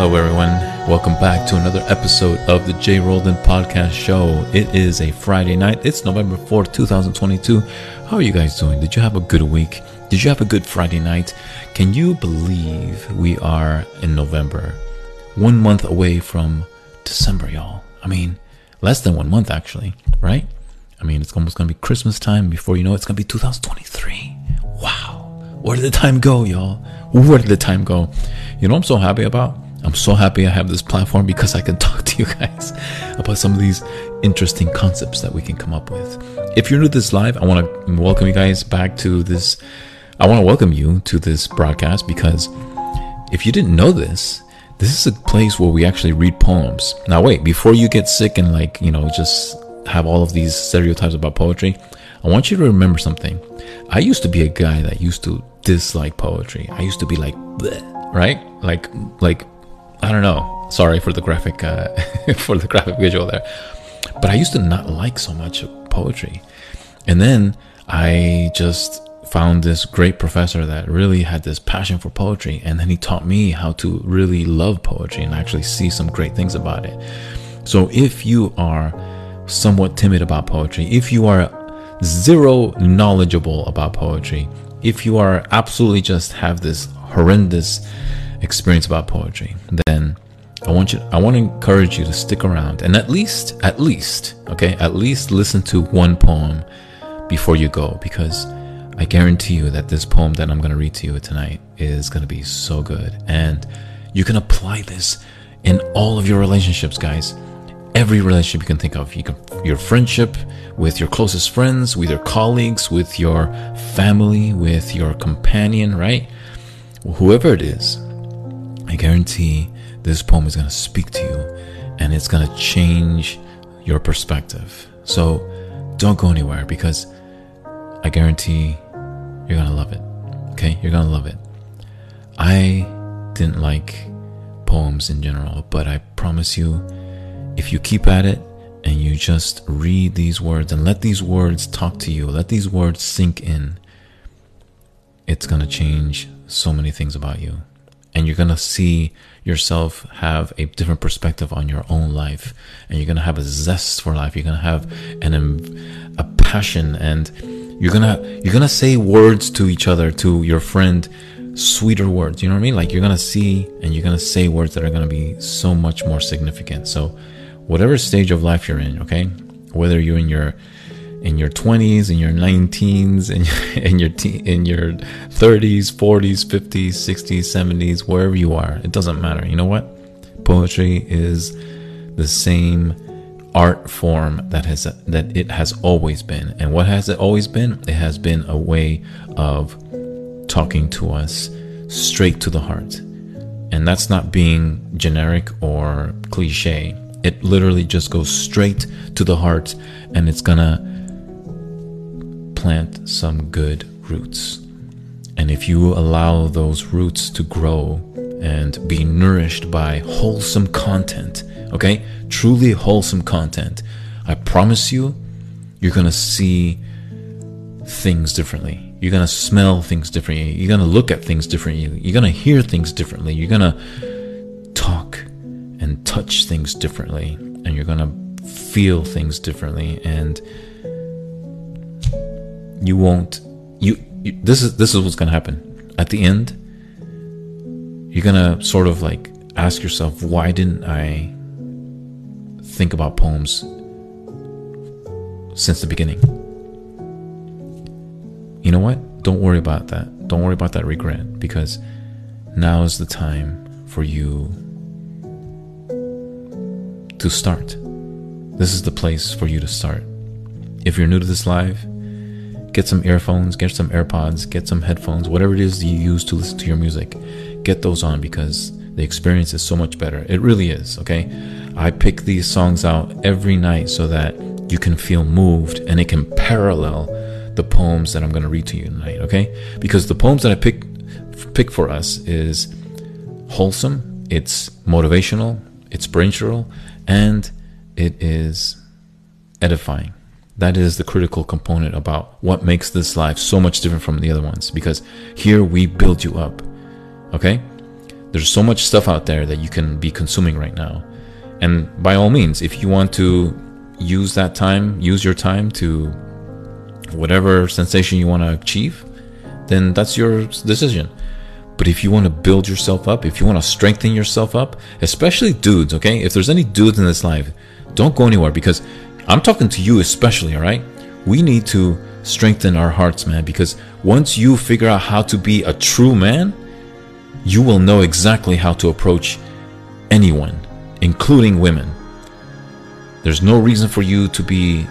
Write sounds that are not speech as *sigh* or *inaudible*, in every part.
Hello, everyone. Welcome back to another episode of the J. Roldan Podcast Show. It is a Friday night. It's November 4th, 2022. How are you guys doing? Did you have a good week? Did you have a good Friday night? Can you believe we are in November? One month away from December, y'all. I mean, less than one month, actually, right? I mean, it's almost going to be Christmas time. Before you know it, it's going to be 2023. Wow. Where did the time go, y'all? Where did the time go? You know I'm so happy about? I'm so happy I have this platform because I can *laughs* talk to you guys about some of these interesting concepts that we can come up with. If you're new to this live, I want to welcome you guys back to this. I want to welcome you to this broadcast because if you didn't know this, this is a place where we actually read poems. Now, wait, before you get sick and like, you know, just have all of these stereotypes about poetry, I want you to remember something. I used to be a guy that used to dislike poetry. I used to be like, right? Like, like I don't know. Sorry for the graphic uh, *laughs* for the graphic visual there. But I used to not like so much poetry. And then I just found this great professor that really had this passion for poetry and then he taught me how to really love poetry and actually see some great things about it. So if you are somewhat timid about poetry, if you are zero knowledgeable about poetry, if you are absolutely just have this horrendous experience about poetry, then I want you I want to encourage you to stick around and at least at least, okay, at least listen to one poem before you go because I guarantee you that this poem that I'm going to read to you tonight is going to be so good and you can apply this in all of your relationships, guys. Every relationship you can think of. You can your friendship with your closest friends, with your colleagues, with your family, with your companion, right? Whoever it is, I guarantee this poem is going to speak to you and it's going to change your perspective. So don't go anywhere because I guarantee you're going to love it. Okay? You're going to love it. I didn't like poems in general, but I promise you, if you keep at it and you just read these words and let these words talk to you, let these words sink in, it's going to change so many things about you and you're going to see yourself have a different perspective on your own life and you're going to have a zest for life. You're going to have an um, a passion and you're going to you're going to say words to each other to your friend sweeter words. You know what i mean? Like you're going to see and you're going to say words that are going to be so much more significant. So whatever stage of life you're in okay? Whether you're in your in your 20s, in your 19s, in, in your te- *laughs* in your 30s, 40s, 50s, 60s, 70s, wherever you are. It doesn't matter. You know what? Poetry is the same art form that has that it has always been. And what has it always been? It has been a way of talking to us straight to the heart. And that's not being generic or cliche. It literally just goes straight to the heart and it's gonna plant some good roots. And if you allow those roots to grow and be nourished by wholesome content, okay, truly wholesome content, I promise you, you're gonna see things differently. You're gonna smell things differently. You're gonna look at things differently. You're gonna hear things differently. You're gonna talk and touch things differently. And you're gonna feel things differently. And you won't you, you this is this is what's going to happen. At the end you're going to sort of like ask yourself why didn't i think about poems since the beginning? You know what? Don't worry about that. Don't worry about that regret because now is the time for you to start. This is the place for you to start. If you're new to this live Get some earphones, get some AirPods, get some headphones, whatever it is you use to listen to your music. Get those on because the experience is so much better. It really is, okay? I pick these songs out every night so that you can feel moved and it can parallel the poems that I'm going to read to you tonight, okay? Because the poems that I pick pick for us is wholesome, it's motivational, it's spiritual, and it is edifying that is the critical component about what makes this life so much different from the other ones because here we build you up okay There's so much stuff out there that you can be consuming right now. And by all means, if you want to use that time, use your time to whatever sensation you want to achieve, then that's your decision. But if you want to build yourself up, if you want to strengthen yourself up, especially dudes, okay? If there's any dudes in this life, don't go anywhere because I'm talking to you especially, all right? We need to strengthen our hearts, man, because once you figure out how to be a true man, you will know exactly how to approach anyone, including women. There's no reason for you to be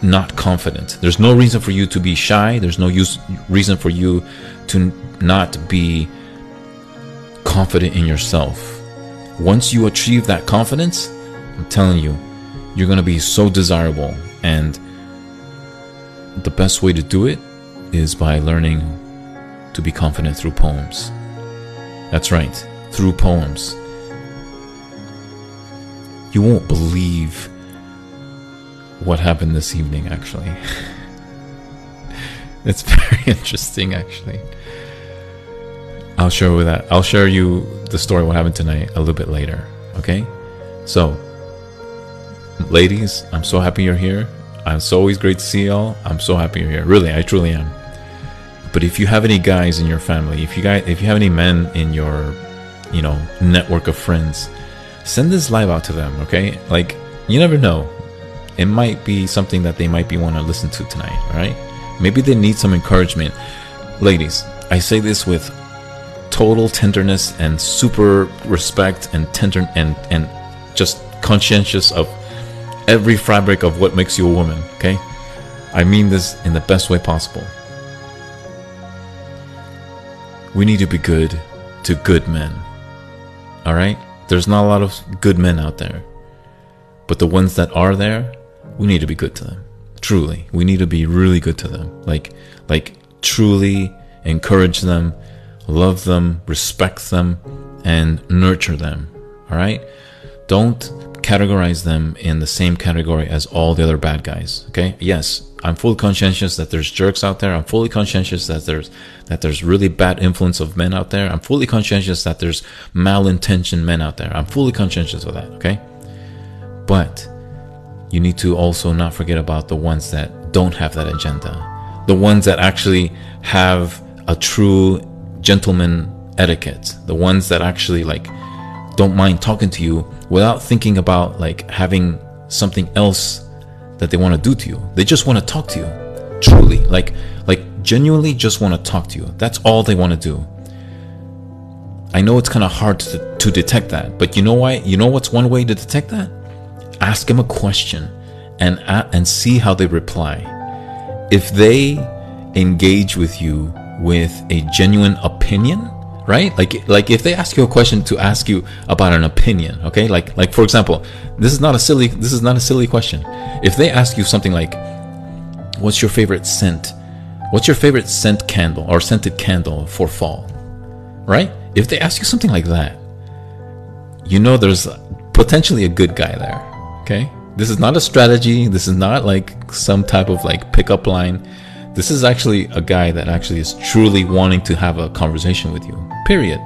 not confident. There's no reason for you to be shy. There's no use, reason for you to not be confident in yourself. Once you achieve that confidence, I'm telling you, you're to be so desirable. And the best way to do it is by learning to be confident through poems. That's right, through poems. You won't believe what happened this evening, actually. *laughs* it's very *laughs* interesting, actually. I'll share with that. I'll share you the story what happened tonight a little bit later. Okay, so ladies, I'm so happy you're here. I'm so, always great to see y'all. I'm so happy you're here. Really, I truly am. But if you have any guys in your family, if you guys, if you have any men in your, you know, network of friends, send this live out to them. Okay, like you never know it might be something that they might be want to listen to tonight. All right, maybe they need some encouragement. Ladies, I say this with total tenderness and super respect and tender and and just conscientious of every fabric of what makes you a woman. Okay, I mean this in the best way possible. We need to be good to good men. All right, there's not a lot of good men out there, but the ones that are there we need to be good to them. Truly, we need to be really good to them. Like, like truly encourage them, love them, respect them, and nurture them. All right. Don't categorize them in the same category as all the other bad guys. Okay. Yes, I'm fully conscientious that there's jerks out there. I'm fully conscientious that there's that there's really bad influence of men out there. I'm fully conscientious that there's malintentioned men out there. I'm fully conscientious of that. Okay. But you need to also not forget about the ones that don't have that agenda. The ones that actually have a true gentleman etiquette. The ones that actually like don't mind talking to you without thinking about like having something else that they want to do to you. They just want to talk to you. Truly. Like like genuinely just want to talk to you. That's all they want to do. I know it's kind of hard to, to detect that, but you know why? You know what's one way to detect that? ask them a question and and see how they reply. If they engage with you with a genuine opinion, right? Like like if they ask you a question to ask you about an opinion, okay? Like like for example, this is not a silly this is not a silly question. If they ask you something like what's your favorite scent? What's your favorite scent candle or scented candle for fall? Right? If they ask you something like that, you know there's potentially a good guy there Okay? This is not a strategy. This is not like some type of like pickup line. This is actually a guy that actually is truly wanting to have a conversation with you. Period.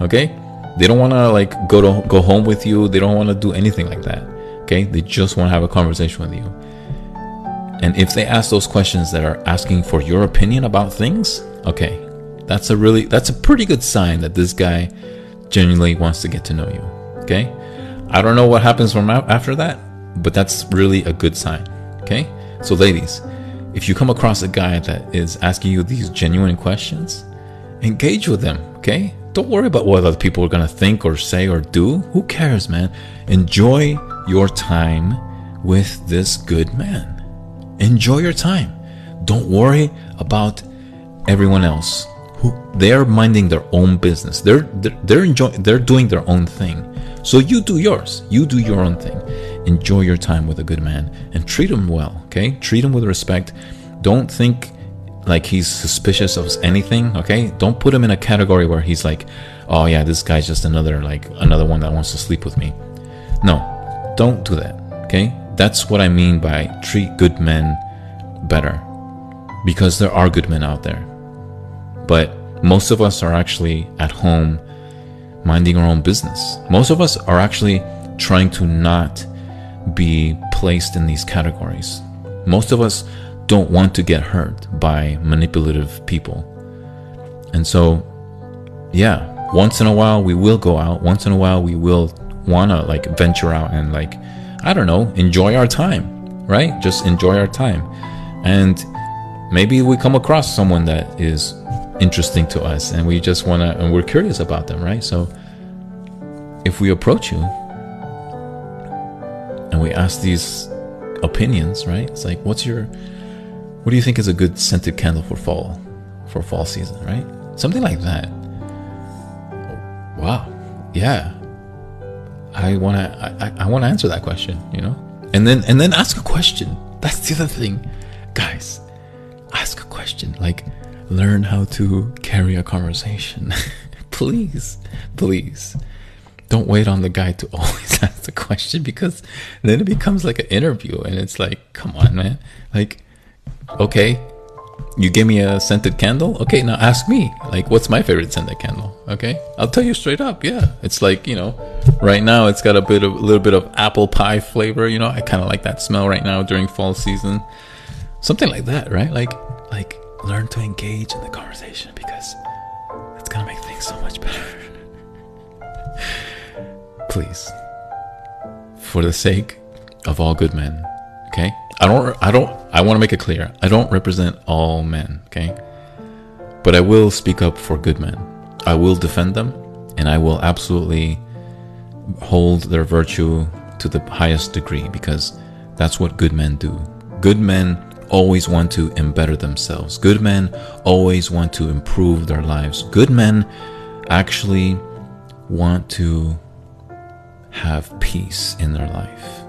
Okay? They don't want to like go to go home with you. They don't want to do anything like that. Okay? They just want to have a conversation with you. And if they ask those questions that are asking for your opinion about things, okay, that's a really that's a pretty good sign that this guy genuinely wants to get to know you. Okay? I don't know what happens from after that, but that's really a good sign. Okay? So, ladies, if you come across a guy that is asking you these genuine questions, engage with them. Okay? Don't worry about what other people are to think or say or do. Who cares, man? Enjoy your time with this good man. Enjoy your time. Don't worry about everyone else who they're minding their own business. They're they're, they're enjoying they're doing their own thing. So you do yours. You do your own thing. Enjoy your time with a good man and treat him well, okay? Treat him with respect. Don't think like he's suspicious of anything, okay? Don't put him in a category where he's like, "Oh yeah, this guy's just another like another one that wants to sleep with me." No. Don't do that, okay? That's what I mean by treat good men better. Because there are good men out there. But Most of us are actually at home minding our own business. Most of us are actually trying to not be placed in these categories. Most of us don't want to get hurt by manipulative people. And so, yeah, once in a while we will go out. Once in a while we will want to like venture out and like, I don't know, enjoy our time, right? Just enjoy our time. And maybe we come across someone that is interesting to us and we just want to, and we're curious about them, right? So if we approach you and we ask these opinions, right? It's like, what's your, what do you think is a good scented candle for fall, for fall season, right? Something like that. Wow. Yeah. I want to, I, I want to answer that question, you know? And then, and then ask a question. That's the other thing. Guys, ask a question. Like, learn how to carry a conversation. *laughs* please, please don't wait on the guy to *laughs* always ask the question because then it becomes like an interview and it's like, come on, man. Like, okay, you give me a scented candle. Okay, now ask me, like, what's my favorite scented candle? Okay, I'll tell you straight up. Yeah, it's like you know, right now it's got a bit of a little bit of apple pie flavor. You know, I kind of like that smell right now during fall season. Something like that, right? Like, like learn to engage in the conversation because it's gonna make things so much better. *laughs* Please, for the sake of all good men, okay? I don't, I don't, I want to make it clear. I don't represent all men, okay? But I will speak up for good men. I will defend them and I will absolutely hold their virtue to the highest degree because that's what good men do. Good men always want to embetter themselves. Good men always want to improve their lives. Good men actually want to have peace in their life.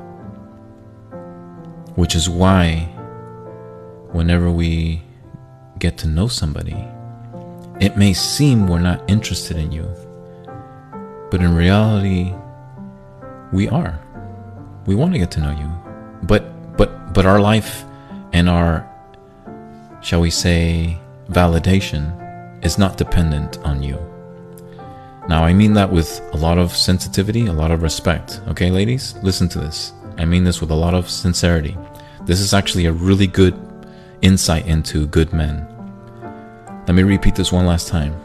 Which is why, whenever we get to know somebody, it may seem we're not interested in you, but in reality, we are. We want to get to know you, but but but our life and our, shall we say, validation is not dependent on you. Now, I mean that with a lot of sensitivity, a lot of respect. Okay, ladies, listen to this. I mean this with a lot of sincerity. This is actually a really good insight into good men. Let me repeat this one last time.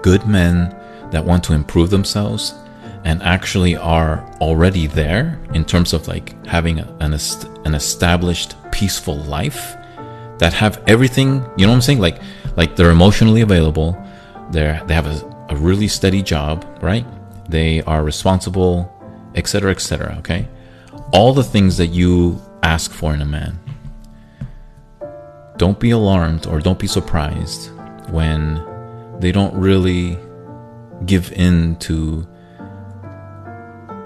Good men that want to improve themselves and actually are already there in terms of like having an, an established peaceful life that have everything you know what i'm saying like like they're emotionally available they're they have a, a really steady job, right? They are responsible, etc., etc. Okay, all the things that you ask for in a man. Don't be alarmed or don't be surprised when they don't really give in to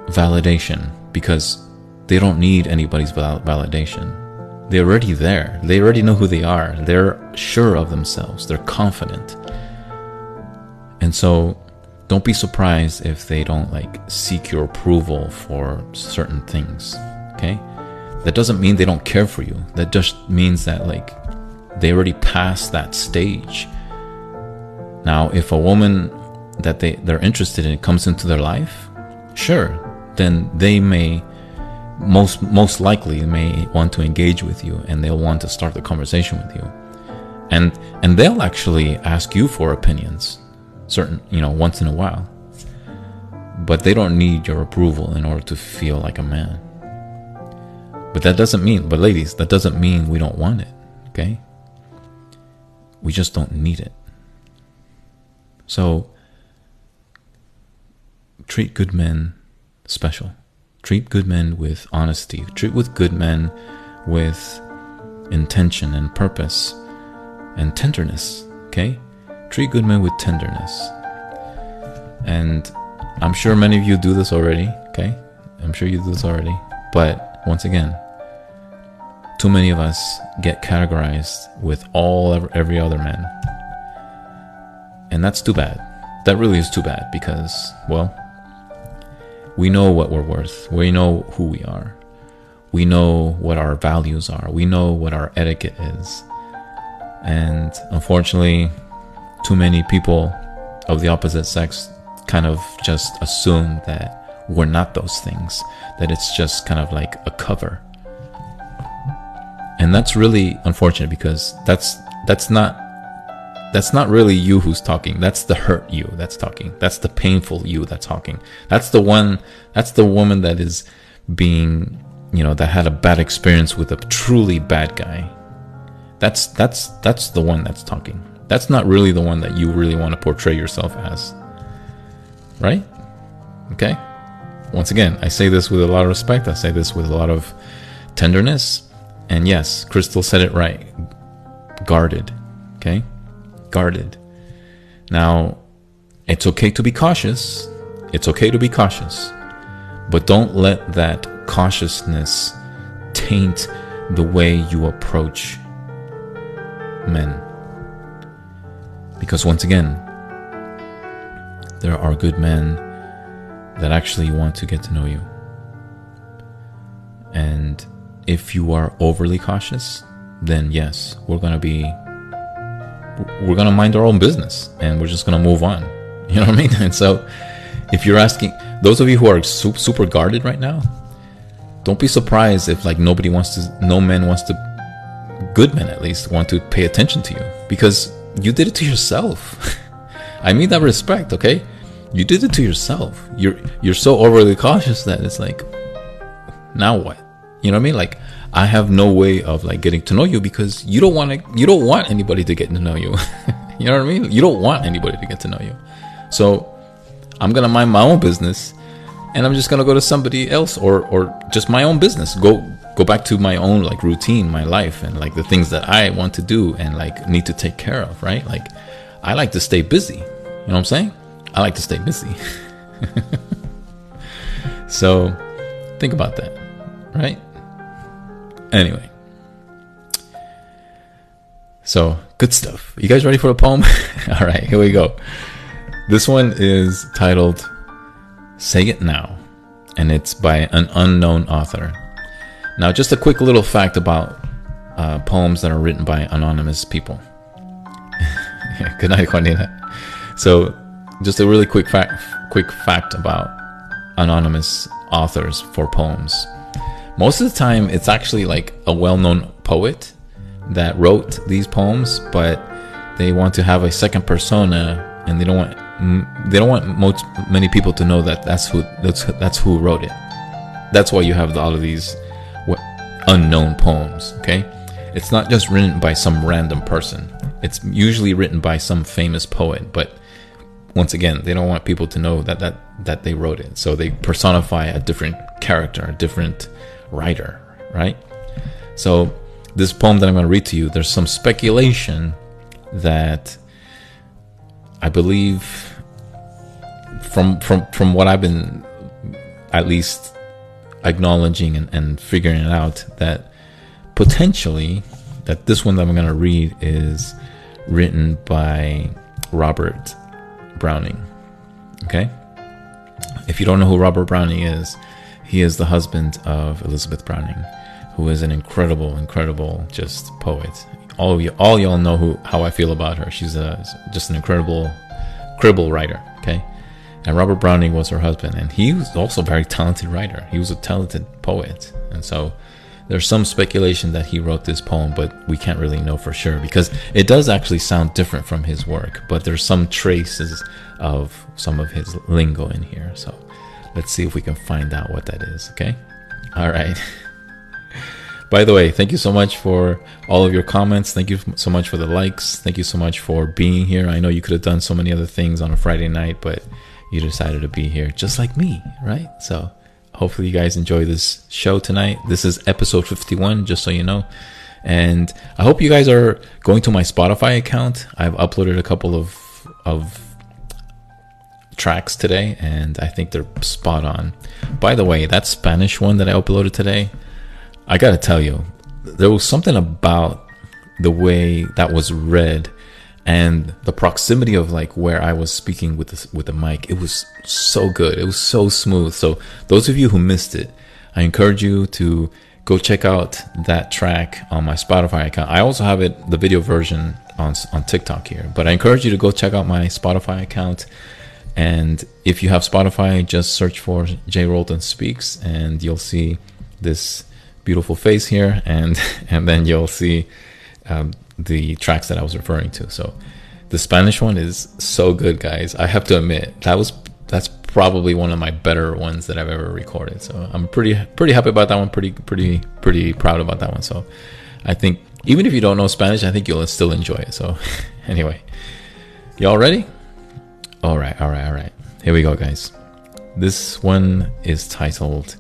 validation because they don't need anybody's validation. They're already there. They already know who they are. They're sure of themselves. They're confident. And so don't be surprised if they don't like seek your approval for certain things. Okay? That doesn't mean they don't care for you. That just means that like they already passed that stage. Now, if a woman that they, they're interested in comes into their life, sure, then they may most most likely may want to engage with you and they'll want to start the conversation with you. And and they'll actually ask you for opinions certain, you know, once in a while. But they don't need your approval in order to feel like a man. But that doesn't mean, but ladies, that doesn't mean we don't want it, okay? We just don't need it. So, treat good men special. Treat good men with honesty. Treat with good men with intention and purpose and tenderness, okay? Treat good men with tenderness. And I'm sure many of you do this already, okay? I'm sure you do this already. But once again, too many of us get categorized with all every other man. And that's too bad. That really is too bad because, well, we know what we're worth. We know who we are. We know what our values are. We know what our etiquette is. And unfortunately, too many people of the opposite sex kind of just assume that we're not those things, that it's just kind of like a cover. And that's really unfortunate because that's that's not that's not really you who's talking. That's the hurt you that's talking. That's the painful you that's talking. That's the one that's the woman that is being, you know, that had a bad experience with a truly bad guy. That's that's that's the one that's talking. That's not really the one that you really want to portray yourself as. Right? Okay? Once again, I say this with a lot of respect. I say this with a lot of tenderness. And yes, Crystal said it right. Guarded. Okay? Guarded. Now, it's okay to be cautious. It's okay to be cautious. But don't let that cautiousness taint the way you approach men. Because once again, there are good men that actually want to get to know you. And if you are overly cautious, then yes, we're going to be we're to mind our own business and we're just to move on. *laughs* You know what I mean? *laughs* And so if you're asking those of you who are super guarded right now, don't be surprised if like nobody wants to no man wants to good men at least want to pay attention to you because you did it to yourself. *laughs* I mean that respect, okay? You did it to yourself. You're you're so overly cautious that it's like now what? You know what I mean? Like I have no way of like getting to know you because you don't want to you don't want anybody to get to know you. *laughs* you know what I mean? You don't want anybody to get to know you. So I'm to mind my own business and I'm just to go to somebody else or or just my own business. Go go back to my own like routine, my life and like the things that I want to do and like need to take care of, right? Like I like to stay busy. You know what I'm saying? I like to stay busy. *laughs* so think about that, right? Anyway. So, good stuff. You guys ready for a poem? *laughs* All right, here we go. This one is titled Say It Now, and it's by an unknown author. Now, just a quick little fact about uh, poems that are written by anonymous people. *laughs* Good night, Juanita. So, just a really quick fact, quick fact about anonymous authors for poems. Most of the time, it's actually like a well-known poet that wrote these poems, but they want to have a second persona, and they don't want they don't want most many people to know that that's who that's that's who wrote it. That's why you have all of these unknown poems. Okay, it's not just written by some random person. It's usually written by some famous poet, but once again, they don't want people to know that that that they wrote it. So they personify a different character, a different writer, right? So this poem that I'm going to read to you, there's some speculation that I believe from from from what I've been at least acknowledging and, and figuring it out that potentially that this one that I'm going to read is written by Robert Browning. Okay? If you don't know who Robert Browning is, he is the husband of Elizabeth Browning, who is an incredible, incredible just poet. All you, all y'all know who how I feel about her. She's a just an incredible, cribble writer. Okay, and Robert Browning was her husband, and he was also a very talented writer. He was a talented poet, and so there's some speculation that he wrote this poem, but we can't really know for sure because it does actually sound different from his work. But there's some traces of some of his lingo in here. So let's see if we can find out what that is. Okay. All right. *laughs* By the way, thank you so much for all of your comments. Thank you so much for the likes. Thank you so much for being here. I know you could have done so many other things on a Friday night, but you decided to be here just like me, right? So hopefully you guys enjoy this show tonight. This is episode 51, just so you know. And I hope you guys are going to my Spotify account. I've uploaded a couple of of tracks today and I think they're spot on. By the way, that Spanish one that I uploaded today, I got to tell you, there was something about the way that was read and the proximity of like where I was speaking with the, with the mic, it was so good. It was so smooth. So those of you who missed it, I encourage you to go check out that track on my Spotify account. I also have it the video version on on TikTok here. But I encourage you to go check out my Spotify account. And if you have Spotify, just search for Jay Roldan Speaks, and you'll see this beautiful face here, and *laughs* and then you'll see um, the tracks that I was referring to. So the Spanish one is so good, guys. I have to admit that was that's probably one of my better ones that I've ever recorded. So I'm pretty pretty happy about that one. Pretty pretty pretty proud about that one. So I think even if you don't know Spanish, I think you'll still enjoy it. So *laughs* anyway, y'all ready? All right, all right, all right. Here we go, guys. This one is titled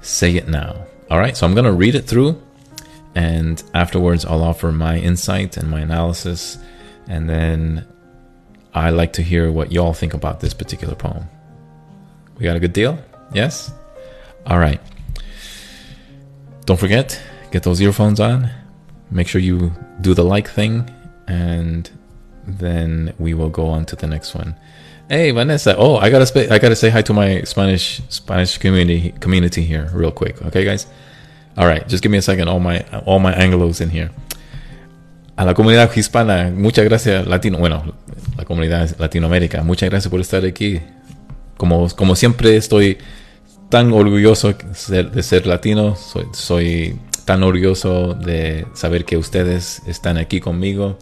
"Say It Now." All right, so I'm gonna read it through, and afterwards I'll offer my insight and my analysis, and then I like to hear what y'all think about this particular poem. We got a good deal? Yes? All right. Don't forget, get those earphones on. Make sure you do the like thing, and then we will go on to the next one. Hey, Vanessa. Oh, I gotta sp- I gotta say hi to my Spanish Spanish community community here real quick. Okay, guys. All right, just give me a second. All my all my Anglos in here. A la comunidad hispana, muchas gracias, latino. Bueno, la comunidad Latinoamérica, muchas gracias por estar aquí. Como, como siempre, estoy tan orgulloso de ser latino. Soy, soy tan orgulloso de saber que ustedes están aquí conmigo.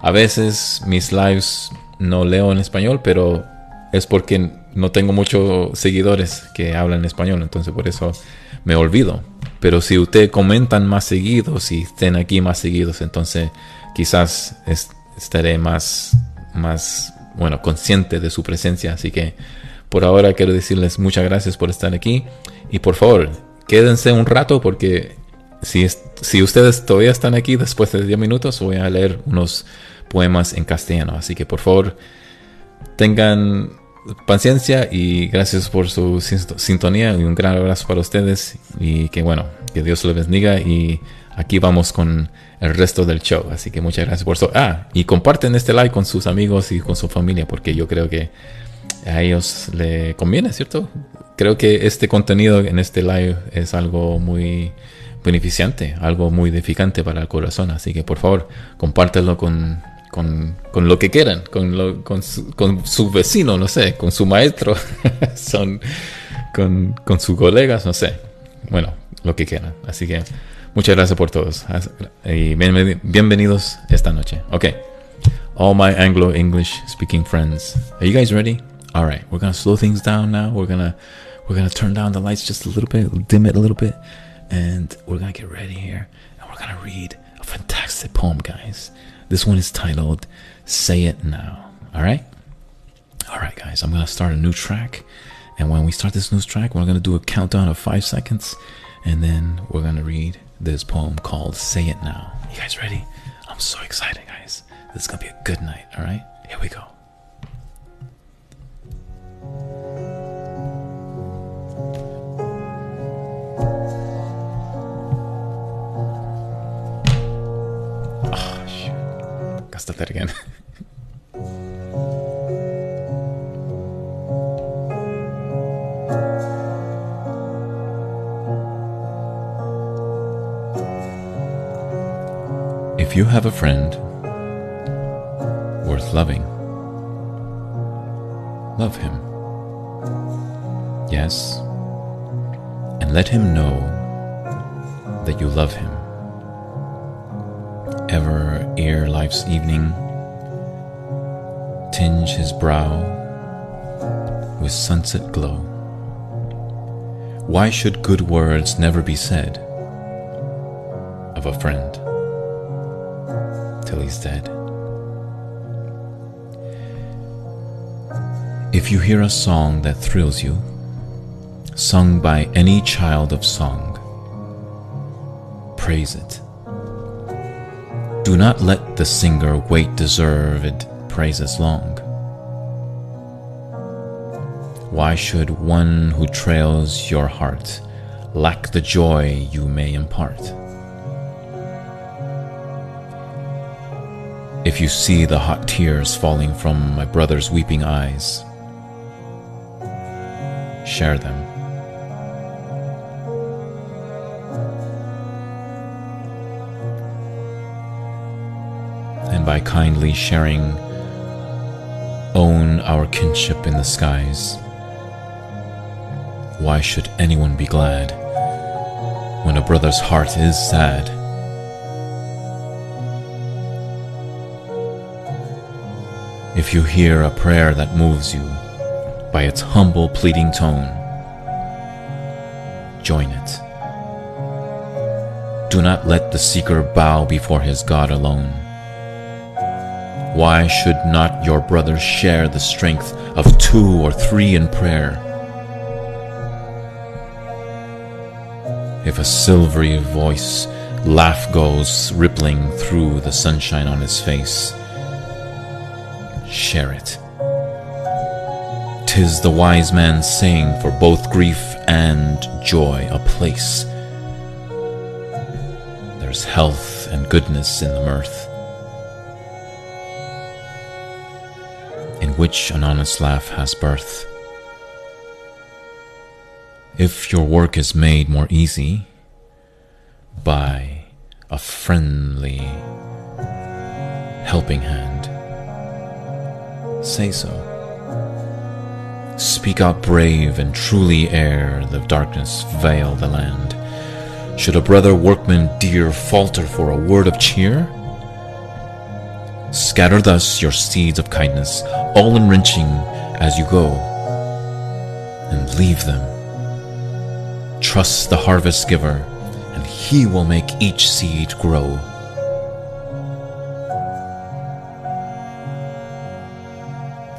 A veces mis lives no leo en español, pero es porque no tengo muchos seguidores que hablan español, entonces por eso me olvido. Pero si ustedes comentan más seguidos y estén aquí más seguidos, entonces quizás estaré más, más, bueno, consciente de su presencia. Así que por ahora quiero decirles muchas gracias por estar aquí y por favor, quédense un rato porque si, si ustedes todavía están aquí después de 10 minutos, voy a leer unos poemas en castellano. Así que por favor, tengan paciencia y gracias por su sintonía y un gran abrazo para ustedes y que bueno, que Dios les bendiga y aquí vamos con el resto del show. Así que muchas gracias por eso. Ah, y comparten este live con sus amigos y con su familia porque yo creo que a ellos le conviene, ¿cierto? Creo que este contenido en este live es algo muy beneficiante, algo muy edificante para el corazón. Así que por favor, compártelo con con, con lo que quieran, con, lo, con, su, con, su, vecino, no sé, con su maestro, *laughs* son, con, con sus colegas, no sé. Bueno, lo que quieran. Así que muchas gracias por todos. Y bienvenidos esta noche. Okay. All my Anglo English speaking friends. Are you guys ready? All right. We're to slow things down now. We're to we're to turn down the lights just a little bit, dim it a little bit, and we're to get ready here and we're to read a fantastic poem, guys. This one is titled Say It Now. All right? All right, guys, I'm to start a new track. And when we start this new track, we're to do a countdown of five seconds. And then we're to read this poem called Say It Now. You guys ready? I'm so excited, guys. This is to be a good night. All right? Here we go. Start that again. if you have a friend worth loving, love him. Yes, and let him know that you love him ever ere life's evening tinge his brow with sunset glow. Why should good words never be said of a friend till he's dead? If you hear a song that thrills you, sung by any child of song, praise it do not let the singer wait deserved praises long. Why should one who trails your heart lack the joy you may impart? If you see the hot tears falling from my brother's weeping eyes, share them. By kindly sharing, own our kinship in the skies. Why should anyone be glad when a brother's heart is sad? If you hear a prayer that moves you by its humble pleading tone, join it. Do not let the seeker bow before his God alone. Why should not your brothers share the strength of two or three in prayer? If a silvery voice laugh goes rippling through the sunshine on his face, share it. Tis the wise man's saying for both grief and joy a place. There's health and goodness in the mirth, which an honest laugh has birth. If your work is made more easy by a friendly helping hand, say so. Speak out brave and truly ere the darkness veil the land. Should a brother workman dear falter for a word of cheer? Scatter thus your seeds of kindness, all enriching as you go, and leave them. Trust the harvest giver, and he will make each seed grow.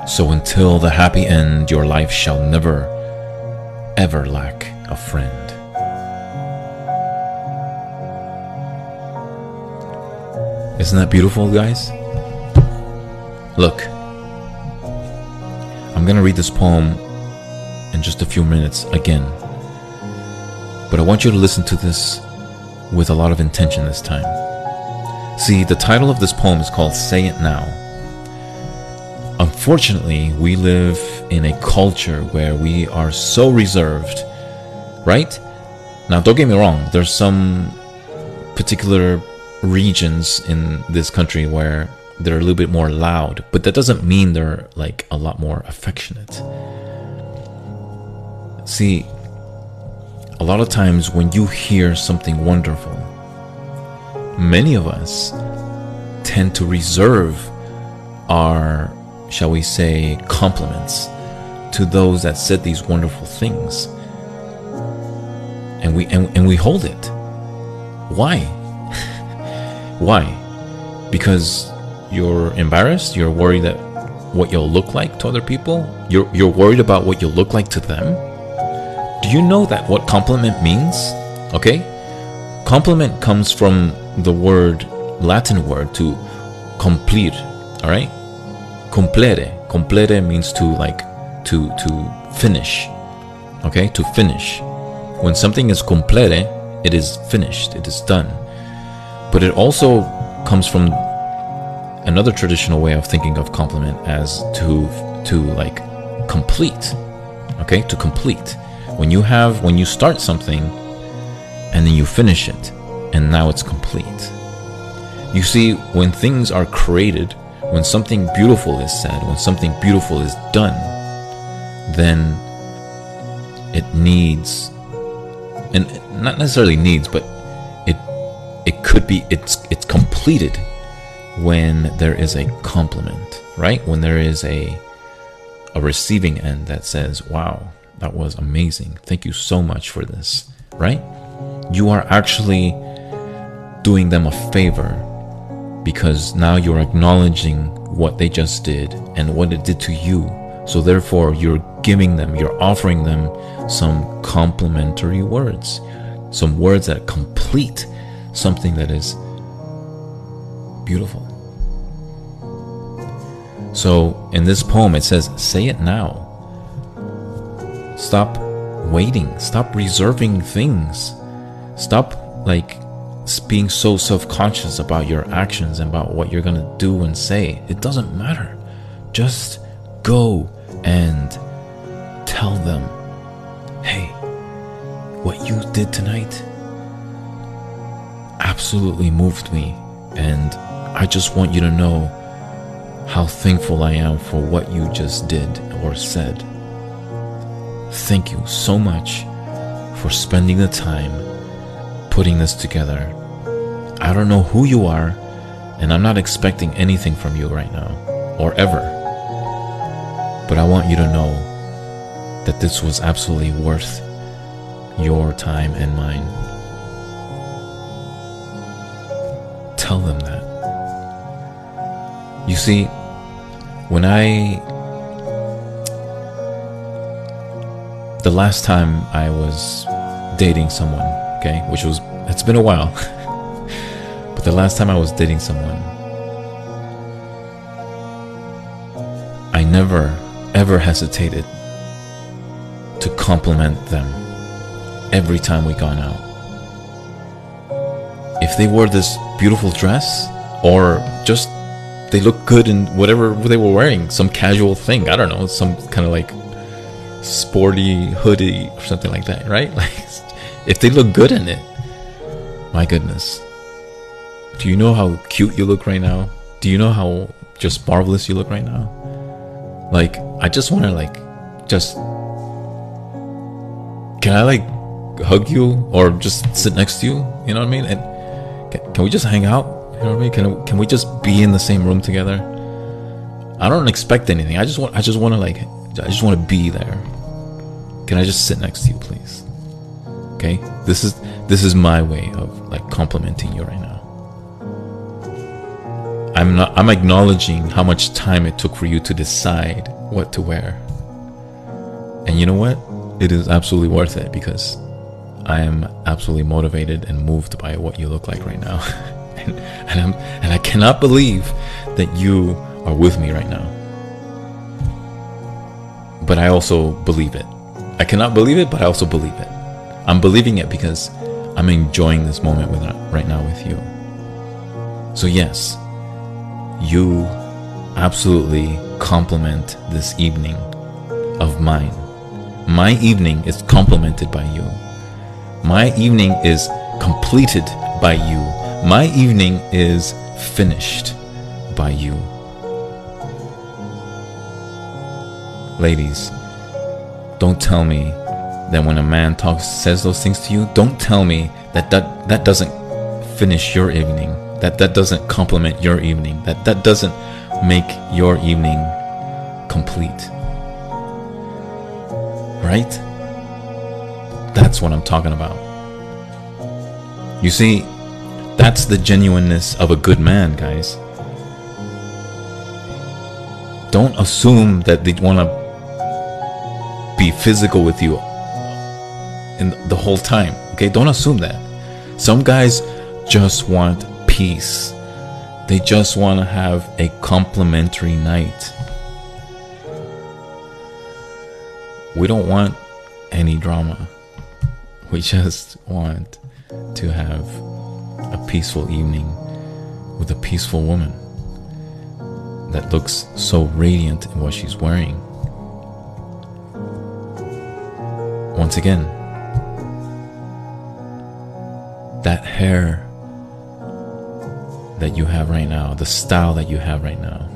So until the happy end, your life shall never, ever lack a friend. Isn't that beautiful, guys? Look, I'm gonna read this poem in just a few minutes again. But I want you to listen to this with a lot of intention this time. See, the title of this poem is called Say It Now. Unfortunately, we live in a culture where we are so reserved, right? Now, don't get me wrong, there's some particular regions in this country where they're a little bit more loud, but that doesn't mean they're like a lot more affectionate. See, a lot of times when you hear something wonderful, many of us tend to reserve our, shall we say, compliments to those that said these wonderful things. And we and, and we hold it. Why? *laughs* Why? Because you're embarrassed, you're worried that what you'll look like to other people, you're you're worried about what you'll look like to them. Do you know that what compliment means? Okay? Compliment comes from the word Latin word to complete, all right? Complete. Complete means to like to to finish. Okay? To finish. When something is complete, it is finished, it is done. But it also comes from another traditional way of thinking of complement as to to like complete. Okay? To complete. When you have when you start something and then you finish it and now it's complete. You see, when things are created, when something beautiful is said, when something beautiful is done, then it needs and not necessarily needs, but it it could be it's it's completed when there is a compliment, right? When there is a a receiving end that says, "Wow, that was amazing. Thank you so much for this." Right? You are actually doing them a favor because now you're acknowledging what they just did and what it did to you. So therefore, you're giving them, you're offering them some complimentary words, some words that complete something that is beautiful. So in this poem, it says, Say it now. Stop waiting. Stop reserving things. Stop, like, being so self conscious about your actions and about what you're going to do and say. It doesn't matter. Just go and tell them, hey, what you did tonight absolutely moved me. And I just want you to know how thankful I am for what you just did or said. Thank you so much for spending the time putting this together. I don't know who you are, and I'm not expecting anything from you right now or ever. But I want you to know that this was absolutely worth your time and mine. Tell them that. You see, when I. The last time I was dating someone, okay, which was. It's been a while. *laughs* but the last time I was dating someone, I never, ever hesitated to compliment them every time we gone out. If they wore this beautiful dress, or just they look good in whatever they were wearing, some casual thing, I don't know, some kind of like sporty hoodie or something like that, right? *laughs* Like, if they look good in it, my goodness. Do you know how cute you look right now? Do you know how just marvelous you look right now? Like, I just want to like, just, can I like hug you or just sit next to you? You know what I mean? And can, we just hang out? You know what I mean? Can can we just be in the same room together? I don't expect anything. I just want I just want to like I just want to be there. Can I just sit next to you, please? Okay? This is this is my way of like complimenting you right now. I'm not I'm acknowledging how much time it took for you to decide what to wear. And you know what? It is absolutely worth it because I am absolutely motivated and moved by what you look like right now. *laughs* and, and, I'm, and I cannot believe that you are with me right now. But I also believe it. I cannot believe it, but I also believe it. I'm believing it because I'm enjoying this moment with right now with you. So yes, you absolutely complement this evening of mine. My evening is complemented by you. My evening is completed by you. My evening is finished by you. Ladies, don't tell me that when a man talks says those things to you, don't tell me that that, that doesn't finish your evening, that that doesn't complement your evening, that that doesn't make your evening complete. Right? That's what I'm talking about. You see, that's the genuineness of a good man, guys. Don't assume that they want to be physical with you in the whole time. Okay, don't assume that. Some guys just want peace. They just want to have a complimentary night. We don't want any drama. We just want to have a peaceful evening with a peaceful woman that looks so radiant in what she's wearing. Once again, that hair that you have right now, the style that you have right now.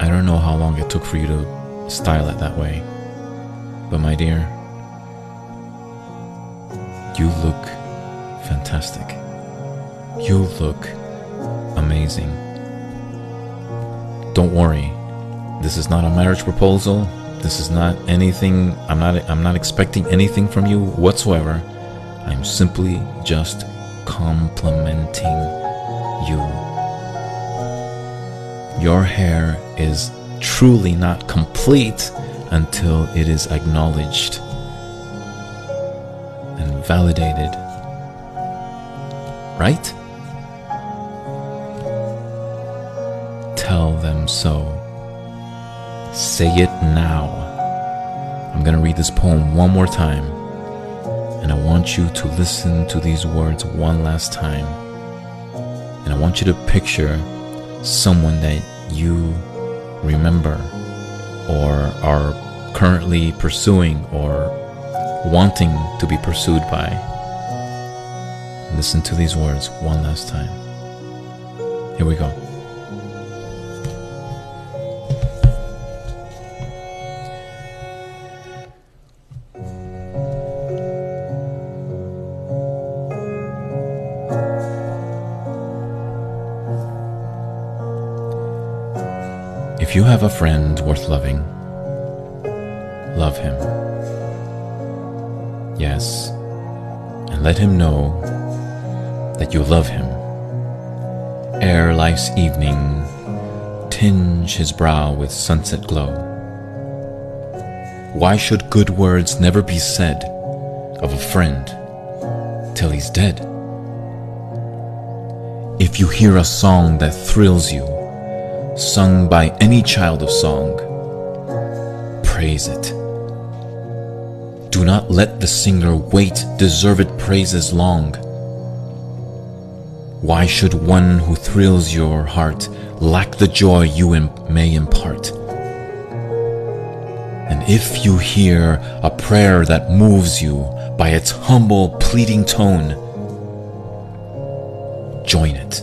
I don't know how long it took for you to style it that way, but my dear, you look fantastic. You look amazing. Don't worry. This is not a marriage proposal. This is not anything I'm not I'm not expecting anything from you whatsoever. I'm simply just complimenting you. Your hair is truly not complete until it is acknowledged validated. Right? Tell them so. Say it now. I'm going to read this poem one more time. And I want you to listen to these words one last time. And I want you to picture someone that you remember or are currently pursuing or wanting to be pursued by. Listen to these words one last time. Here we go. If you have a friend worth loving, love him. And let him know that you love him. Ere life's evening tinge his brow with sunset glow. Why should good words never be said of a friend till he's dead? If you hear a song that thrills you, sung by any child of song, praise it. Do not let the singer wait deserved praises long. Why should one who thrills your heart lack the joy you im- may impart? And if you hear a prayer that moves you by its humble, pleading tone, join it.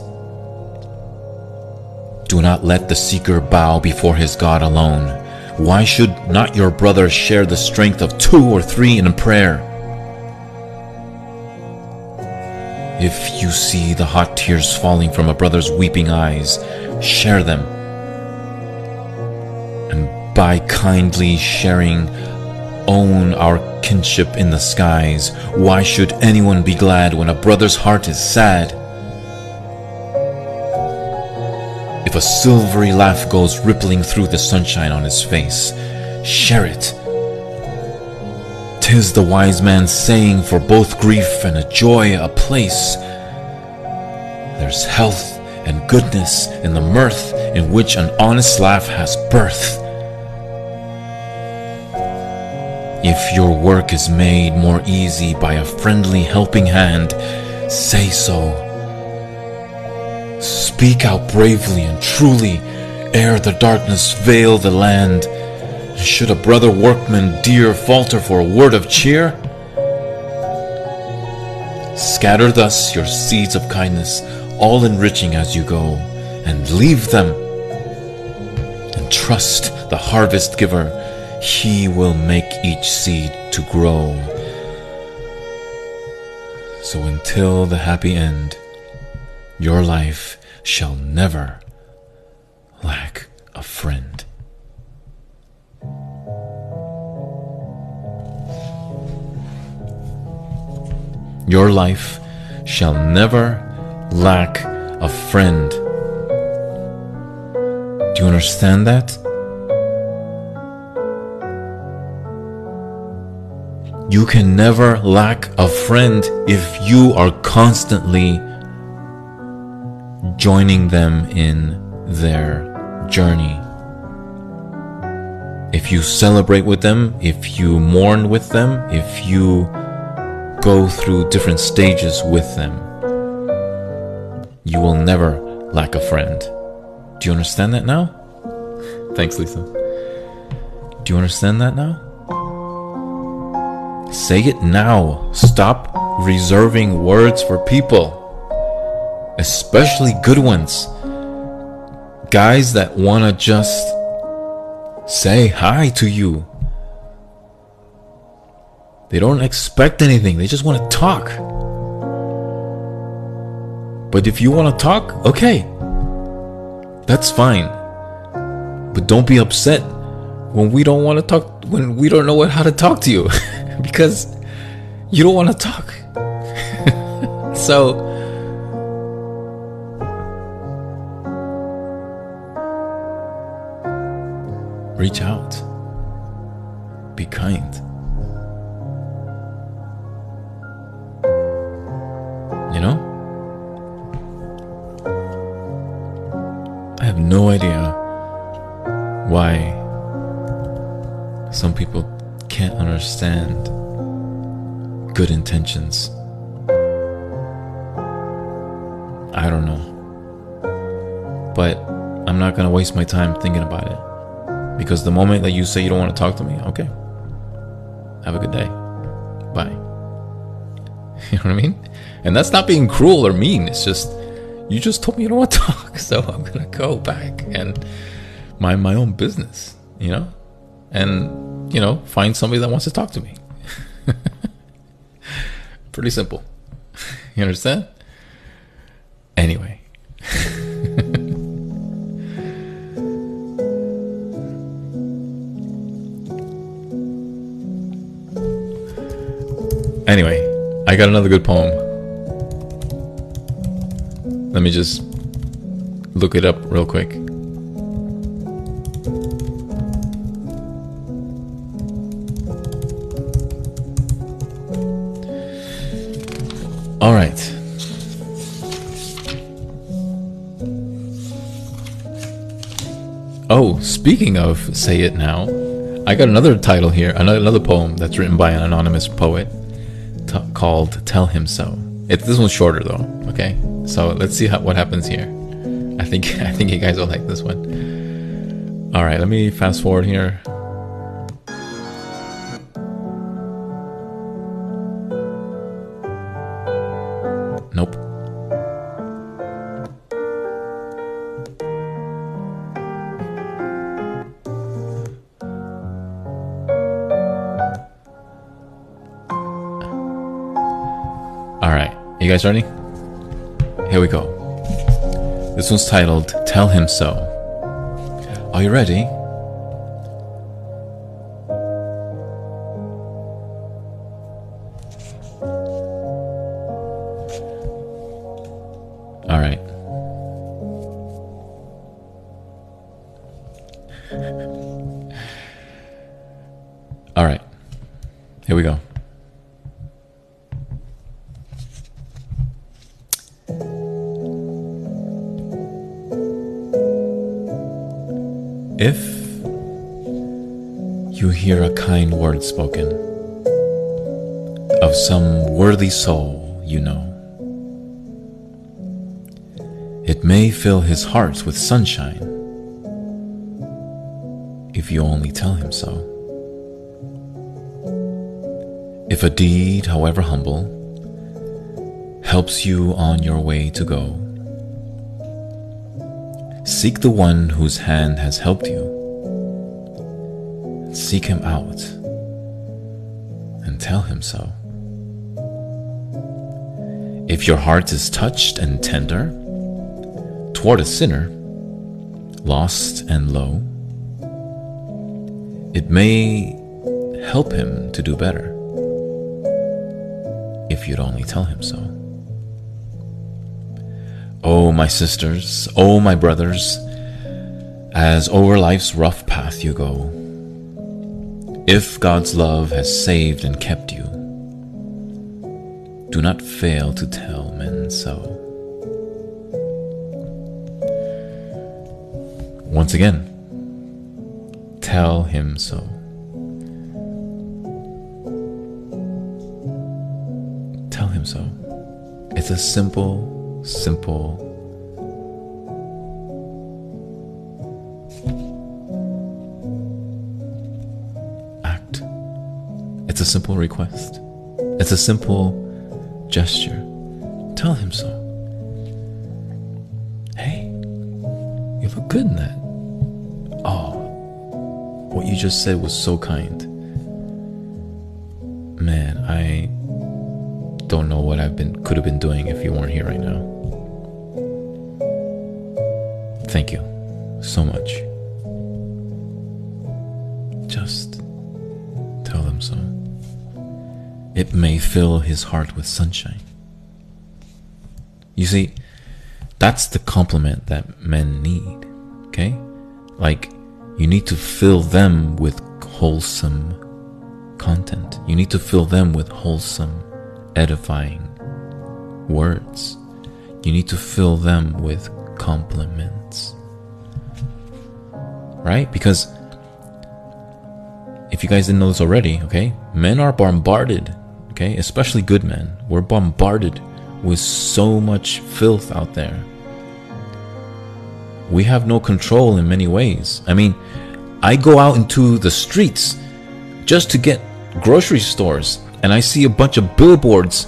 Do not let the seeker bow before his God alone. Why should not your brother share the strength of two or three in a prayer? If you see the hot tears falling from a brother's weeping eyes, share them. And by kindly sharing, own our kinship in the skies. Why should anyone be glad when a brother's heart is sad? If a silvery laugh goes rippling through the sunshine on his face, share it. Tis the wise man's saying for both grief and a joy a place. There's health and goodness in the mirth in which an honest laugh has birth. If your work is made more easy by a friendly helping hand, say so. Speak out bravely and truly ere the darkness veil the land. Should a brother workman dear falter for a word of cheer? Scatter thus your seeds of kindness, all enriching as you go, and leave them. And trust the harvest giver, he will make each seed to grow. So until the happy end, your life shall never lack a friend. Your life shall never lack a friend. Do you understand that? You can never lack a friend if you are constantly joining them in their journey. If you celebrate with them, if you mourn with them, if you go through different stages with them, you will never lack a friend. Do you understand that now? Thanks, Lisa. Do you understand that now? Say it now. Stop reserving words for people especially good ones. Guys that want to just say hi to you. They don't expect anything, they just want to talk. But if you want to talk, okay, that's fine. But don't be upset when we don't want to talk, when we don't know how to talk to you *laughs* because you don't want to talk. *laughs* so, Reach out. Be kind. You know? I have no idea why some people can't understand good intentions. I don't know. But I'm not going to waste my time thinking about it. Because the moment that you say you don't want to talk to me, okay. Have a good day. Bye. *laughs* You know what I mean? And that's not being cruel or mean. It's just you just told me you don't want to *laughs* talk, so I'm gonna go back and mind my own business. You know, and you know, find somebody that wants to talk to me. *laughs* Pretty simple. You understand? Anyway. anyway, I got another good poem. Let me just look it up real quick. All right. Oh, speaking of Say It Now, I got another title here, another, poem that's written by an anonymous poet called Tell Him So. It, this one's shorter though, okay? So let's see how, what happens here. I think *laughs* I think you guys will like this one. All right, let me fast forward here. Guys ready? Here we go. This one's titled Tell Him So. Are you ready? His heart with sunshine if you only tell him so. If a deed, however humble, helps you on your way to go, Seek the one whose hand has helped you. Seek him out and tell him so. If your heart is touched and tender toward a sinner, lost and low, it may help him to do better if you'd only tell him so. Oh, my sisters, oh, my brothers, as over life's rough path you go, if God's love has saved and kept you, do not fail to tell men so. Once again, tell him so. Tell him so. It's a simple simple act. It's a simple request. It's a simple gesture. Tell him so. Hey, you look good in that. You just said was so kind. Man, I don't know what I've been could have been doing if you weren't here right now. Thank you so much. Just tell them so. It may fill his heart with sunshine. You see, that's the compliment that men need, okay? Like, you need to fill them with wholesome content. You need to fill them with wholesome, edifying words. You need to fill them with compliments. Right? Because if you guys didn't know this already, okay, men are bombarded, okay, especially good men. We're bombarded with so much filth out there. We have no control in many ways. I mean, I go out into the streets just to get grocery stores and I see a bunch of billboards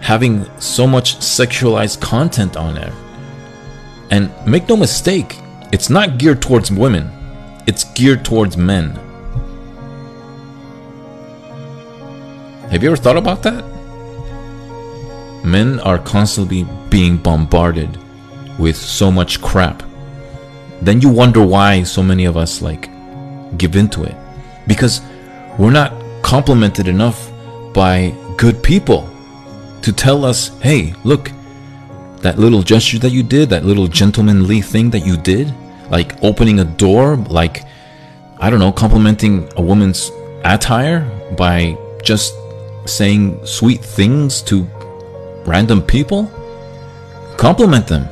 having so much sexualized content on there. And make no mistake, it's not geared towards women, it's geared towards men. Have you ever thought about that? Men are constantly being bombarded with so much crap. Then you wonder why so many of us like give into it. Because we're not complimented enough by good people to tell us, hey, look, that little gesture that you did, that little gentlemanly thing that you did, like opening a door, like, I don't know, complimenting a woman's attire by just saying sweet things to random people? Compliment them.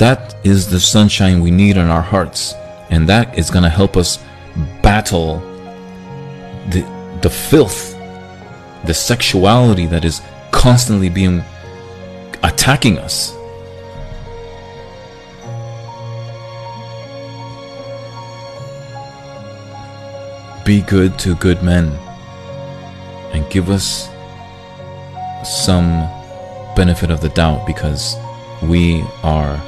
That is the sunshine we need in our hearts. And that is going to help us battle the, the filth, the sexuality that is constantly being attacking us. Be good to good men and give us some benefit of the doubt because we are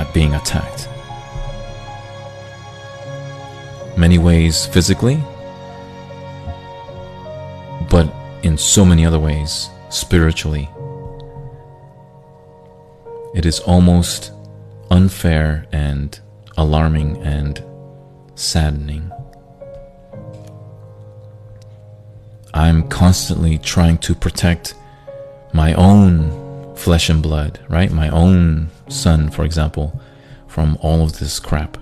at being attacked. Many ways physically, but in so many other ways spiritually. It is almost unfair and alarming and saddening. I'm constantly trying to protect my own flesh and blood, right? My own son, for example, from all of this crap.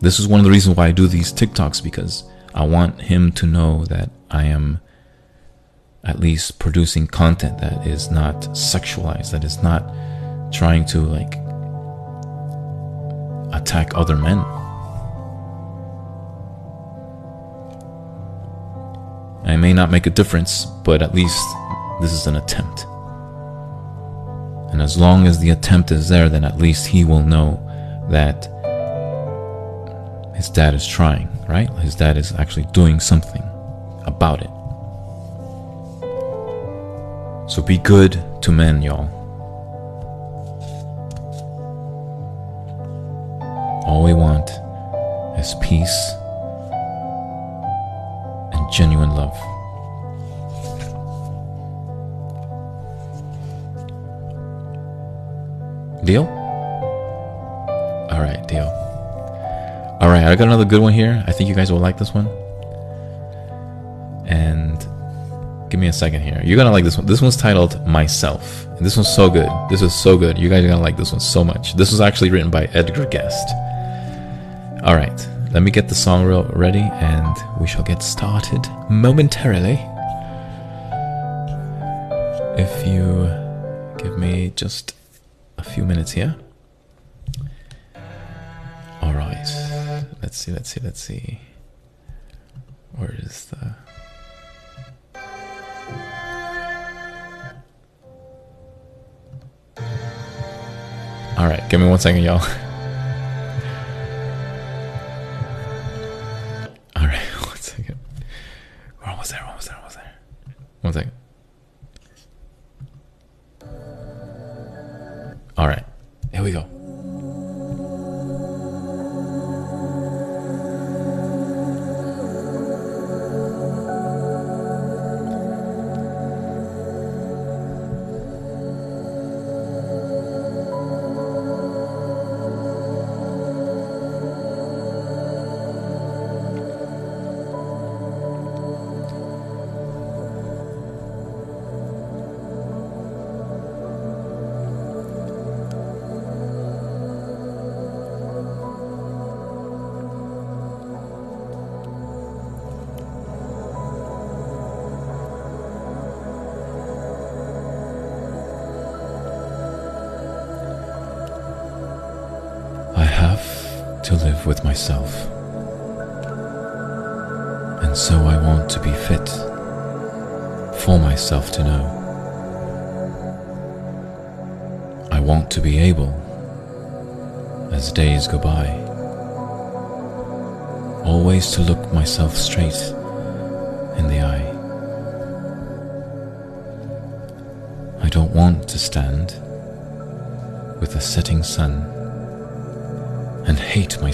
This is one of the reasons why I do these TikToks because I want him to know that I am at least producing content that is not sexualized, that is not trying to like attack other men. I may not make a difference, but at least this is an attempt. And as long as the attempt is there, then at least he will know that his dad is trying, right? His dad is actually doing something about it. So be good to men, y'all. All we want is peace and genuine love. Deal? Alright, deal. Alright, I got another good one here. I think you guys will like this one. And give me a second here. You're gonna like this one. This one's titled Myself. And this one's so good. This is so good. You guys are gonna like this one so much. This was actually written by Edgar Guest. Alright, let me get the song ready and we shall get started momentarily. If you give me just a few minutes here. All right. Let's see, let's see, let's see. Where is the. All right, give me one second, y'all. *laughs*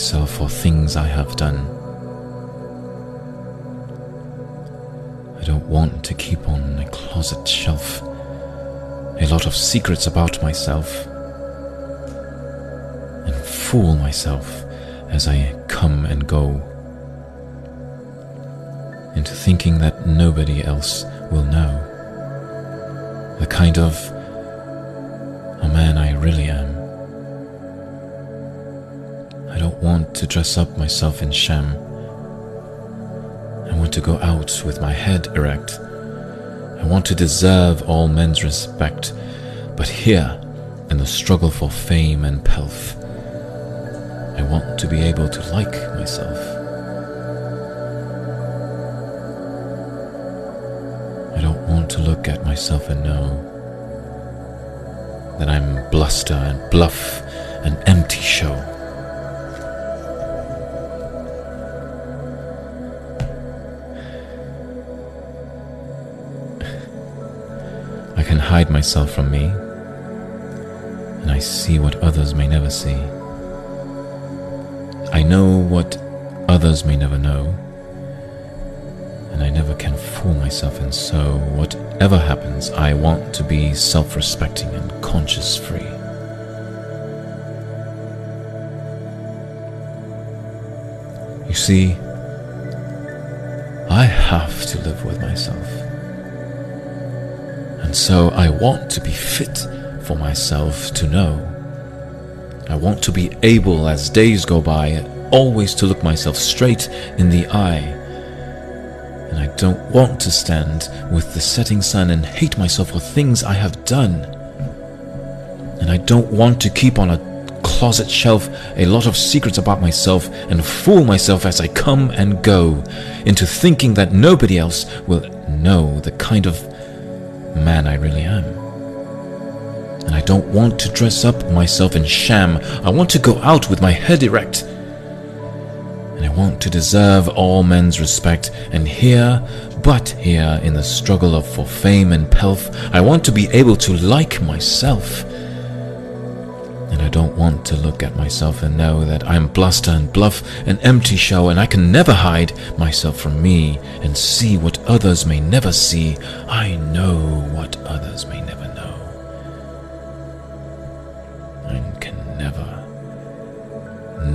myself for things I have done. I don't want to keep on a closet shelf a lot of secrets about myself and fool myself as I come and go into thinking that nobody else will know the kind of dress up myself in sham. I want to go out with my head erect. I want to deserve all men's respect. But here, in the struggle for fame and pelf, I want to be able to like myself. I don't want to look at myself and know that I'm bluster and bluff, an empty show. Hide myself from me, and I see what others may never see. I know what others may never know, and I never can fool myself, and so, whatever happens, I want to be self respecting and conscience free. You see, I have to live with myself. And so I want to be fit for myself to know. I want to be able, as days go by, always to look myself straight in the eye. And I don't want to stand with the setting sun and hate myself for things I have done. And I don't want to keep on a closet shelf a lot of secrets about myself and fool myself as I come and go into thinking that nobody else will know the kind of want to dress up myself in sham. I want to go out with my head erect. And I want to deserve all men's respect. And here, but here, in the struggle of for fame and pelf, I want to be able to like myself. And I don't want to look at myself and know that I'm bluster and bluff, an empty show, and I can never hide myself from me and see what others may never see. I know what others may never know. And can never,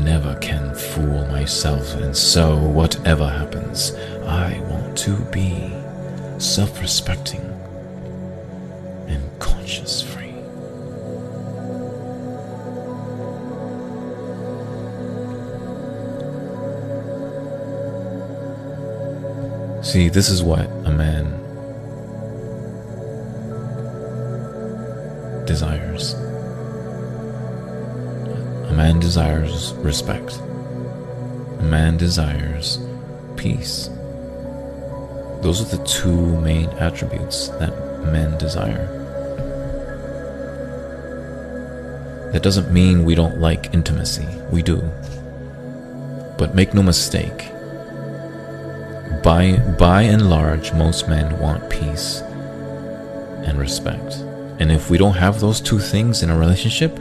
never can fool myself, and so whatever happens, I want to be self respecting and conscience free. See, this is what a man desires. A man desires respect. A man desires peace. Those are the two main attributes that men desire. That doesn't mean we don't like intimacy. We do. But make no mistake, by by and large most men want peace and respect and if we don't have those two things in a relationship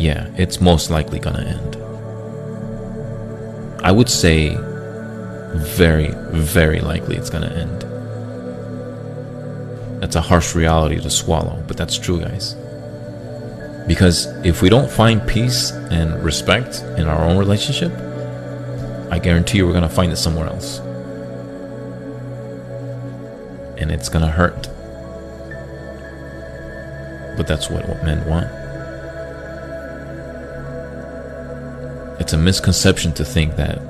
yeah it's most likely gonna end i would say very very likely it's gonna end that's a harsh reality to swallow but that's true guys because if we don't find peace and respect in our own relationship i guarantee you we're gonna find it somewhere else and it's gonna hurt. But that's what, what men want. It's a misconception to think that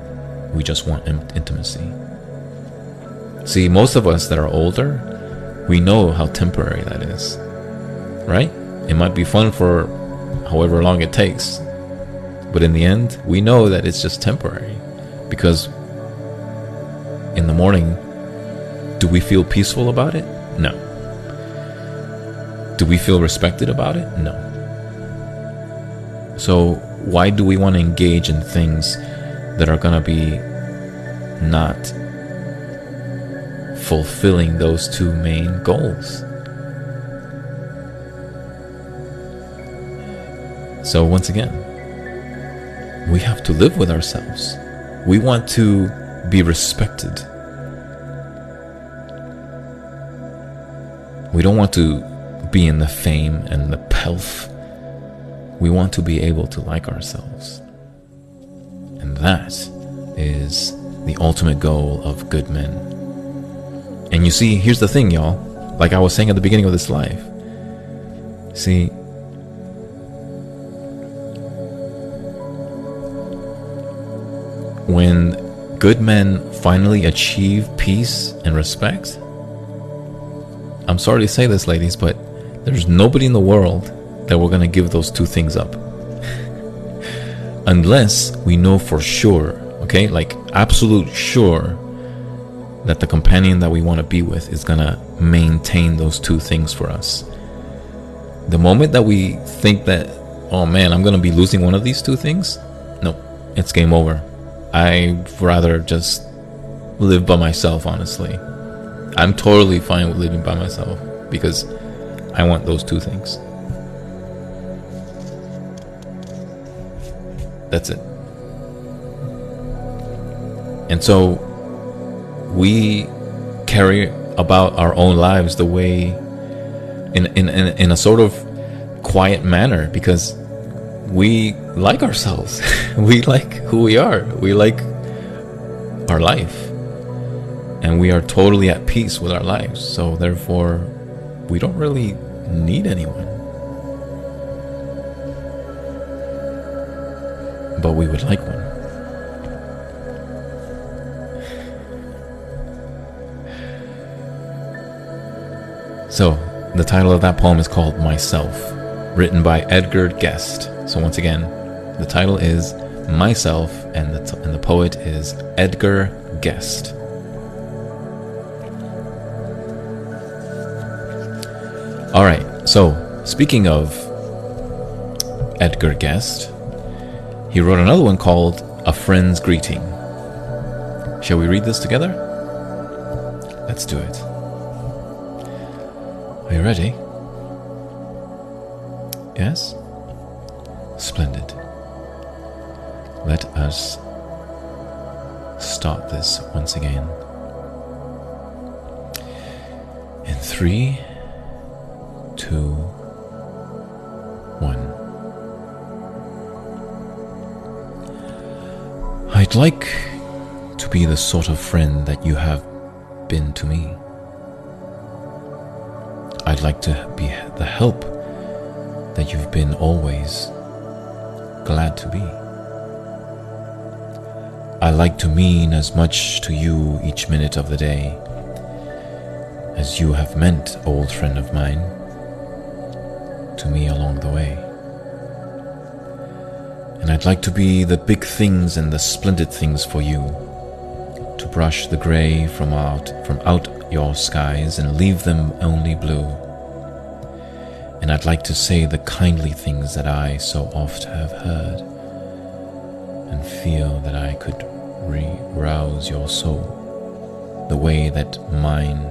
we just want in- intimacy. See, most of us that are older, we know how temporary that is. Right? It might be fun for however long it takes. But in the end, we know that it's just temporary. Because in the morning, do we feel peaceful about it? No. Do we feel respected about it? No. So, why do we want to engage in things that are going to be not fulfilling those two main goals? So, once again, we have to live with ourselves. We want to be respected. We don't want to be in the fame and the pelf we want to be able to like ourselves. And that is the ultimate goal of good men. And you see, here's the thing, y'all. Like I was saying at the beginning of this life. See, when good men finally achieve peace and respect, I'm sorry to say this, ladies, but there's nobody in the world that we're going to give those two things up. Unless we know for sure, okay, like absolute sure that the companion that we want to be with is going to maintain those two things for us. The moment that we think that, oh man, I'm going to be losing one of these two things, no, it's game over. I'd rather just live by myself, honestly. I'm totally fine with living by myself because I want those two things. That's it. And so we carry about our own lives the way in in in, in a sort of quiet manner because we like ourselves. *laughs* we like who we are. We like our life. And we are totally at peace with our lives. So therefore, we don't really need anyone. But we would like one. So, the title of that poem is called Myself, written by Edgar Guest. So, once again, the title is Myself, and the, t- and the poet is Edgar Guest. All right, so speaking of Edgar Guest, he wrote another one called A Friend's Greeting. Shall we read this together? Let's do it. Are you ready? Yes? Splendid. Let us start this once again. In three, two, I'd like to be the sort of friend that you have been to me. I'd like to be the help that you've been always glad to be. I like to mean as much to you each minute of the day as you have meant, old friend of mine, to me along the way. And I'd like to be the big things and the splendid things for you, to brush the grey from out from out your skies and leave them only blue. And I'd like to say the kindly things that I so oft have heard, and feel that I could re-rouse your soul the way that mine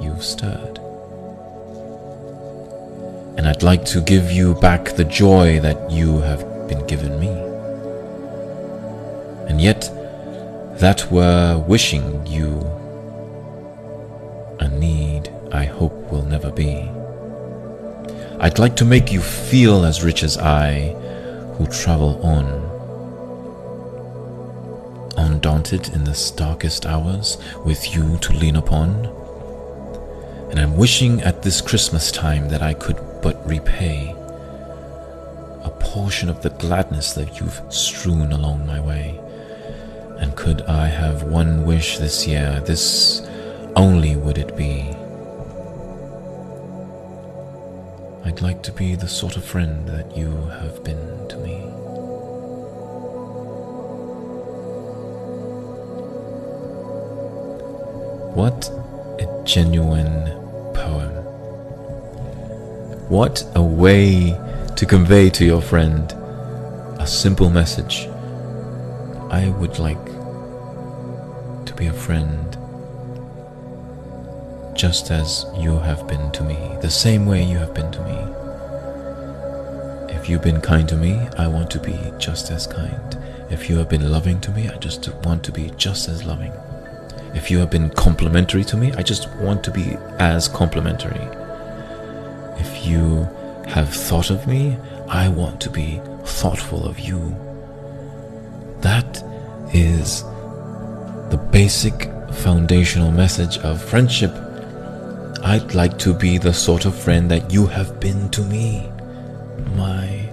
you've stirred. And I'd like to give you back the joy that you have been given me. And yet, that were wishing you a need I hope will never be. I'd like to make you feel as rich as I, who travel on, undaunted in the darkest hours, with you to lean upon. And I'm wishing at this Christmas time that I could but repay a portion of the gladness that you've strewn along my way. And could I have one wish this year, this only would it be. I'd like to be the sort of friend that you have been to me. What a genuine poem. What a way to convey to your friend a simple message. I would like to be a friend just as you have been to me, the same way you have been to me. If you've been kind to me, I want to be just as kind. If you have been loving to me, I just want to be just as loving. If you have been complimentary to me, I just want to be as complimentary. If you have thought of me, I want to be thoughtful of you. That is the basic foundational message of friendship. I'd like to be the sort of friend that you have been to me. My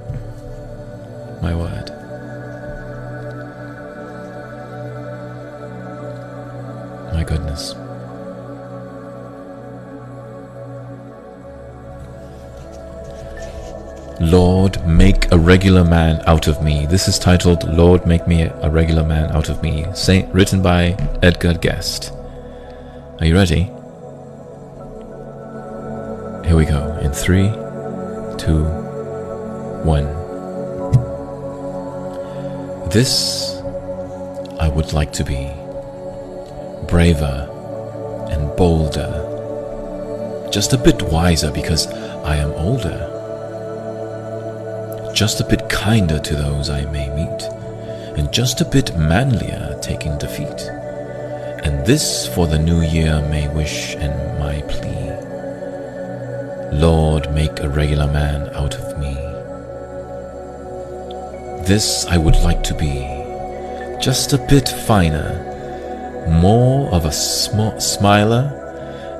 my word. My goodness. Lord, make a regular man out of me. This is titled Lord, Make Me a Regular Man Out of Me, Saint, written by Edgar Guest. Are you ready? Here we go. In three, two, one. This I would like to be braver and bolder, just a bit wiser because I am older just a bit kinder to those I may meet, and just a bit manlier taking defeat. And this for the new year may wish and my plea. Lord, make a regular man out of me. This I would like to be, just a bit finer, more of a sm- smiler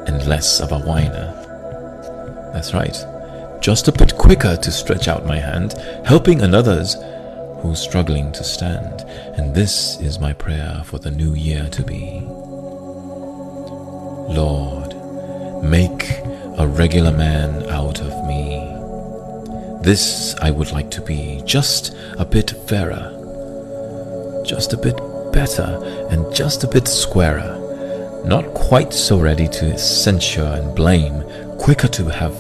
and less of a whiner. That's right just a bit quicker to stretch out my hand, helping another's who's struggling to stand. And this is my prayer for the new year to be. Lord, make a regular man out of me. This I would like to be, just a bit fairer, just a bit better, and just a bit squarer. Not quite so ready to censure and blame, quicker to have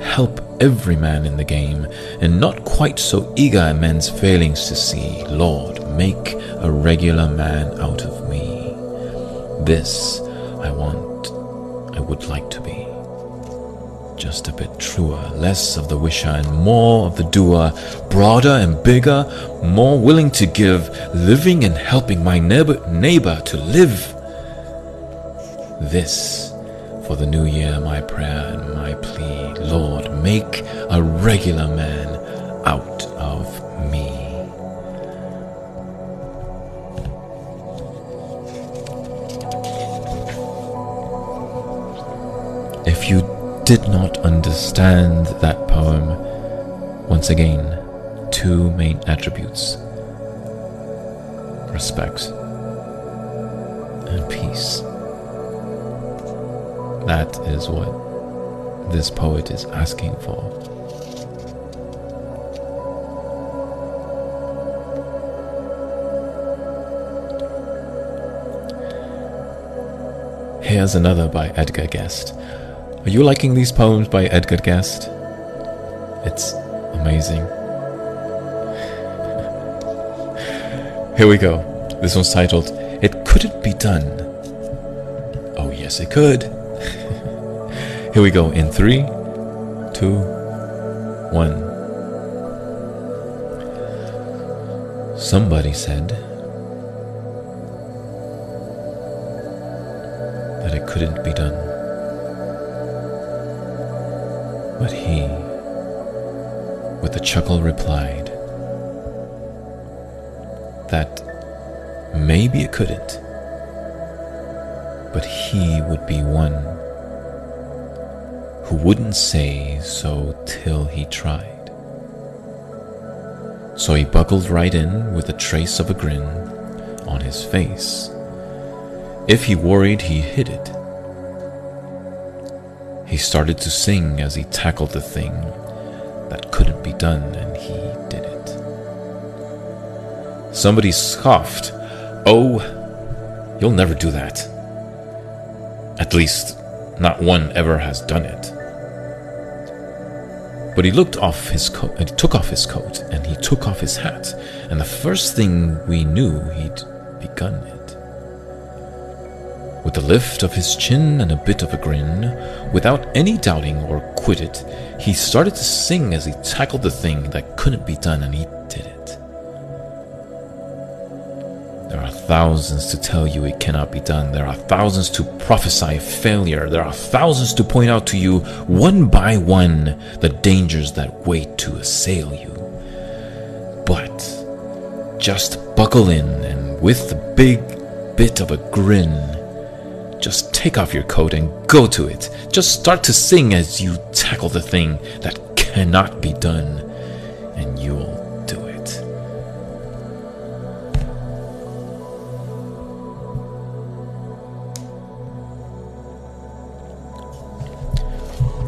help every man in the game, and not quite so eager at men's failings to see. Lord, make a regular man out of me. This I want, I would like to be. Just a bit truer, less of the wisher and more of the doer, broader and bigger, more willing to give, living and helping my neighbor, neighbor to live. This for the new year, my prayer and my plea, Lord, make a regular man out of me. If you did not understand that poem, once again, two main attributes respect and peace. That is what this poet is asking for. Here's another by Edgar Guest. Are you liking these poems by Edgar Guest? It's amazing. *laughs* Here we go. This one's titled, It Couldn't Be Done. Oh, yes, it could. Here we go in three, two, one. Somebody said that it couldn't be done. But he, with a chuckle, replied that maybe it couldn't, but he would be one who wouldn't say so till he tried. So he buckled right in with a trace of a grin on his face. If he worried, he hid it. He started to sing as he tackled the thing that couldn't be done, and he did it. Somebody scoffed, Oh, you'll never do that. At least, not one ever has done it. But he looked off his coat, and he took off his coat, and he took off his hat, and the first thing we knew, he'd begun it. With a lift of his chin and a bit of a grin, without any doubting or quit it, he started to sing as he tackled the thing that couldn't be done, and he did it. There are thousands to tell you it cannot be done. There are thousands to prophesy failure. There are thousands to point out to you, one by one, the dangers that wait to assail you. But just buckle in and with a big bit of a grin, just take off your coat and go to it. Just start to sing as you tackle the thing that cannot be done, and you'll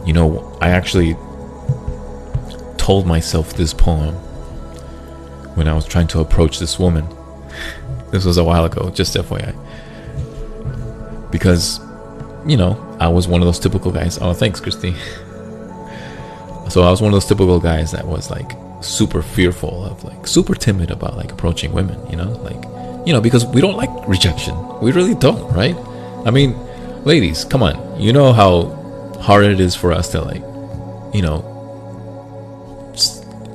You know, I actually told myself this poem when I was trying to approach this woman. This was a while ago, just FYI. Because, you know, I was one of those typical guys. Oh, thanks, Christy. *laughs* So I was one of those typical guys that was like super fearful of like super timid about like approaching women, you know? Like, you know, because we don't like rejection. We really don't, right? I mean, ladies, come on. You know how hard it is for us to like, you know,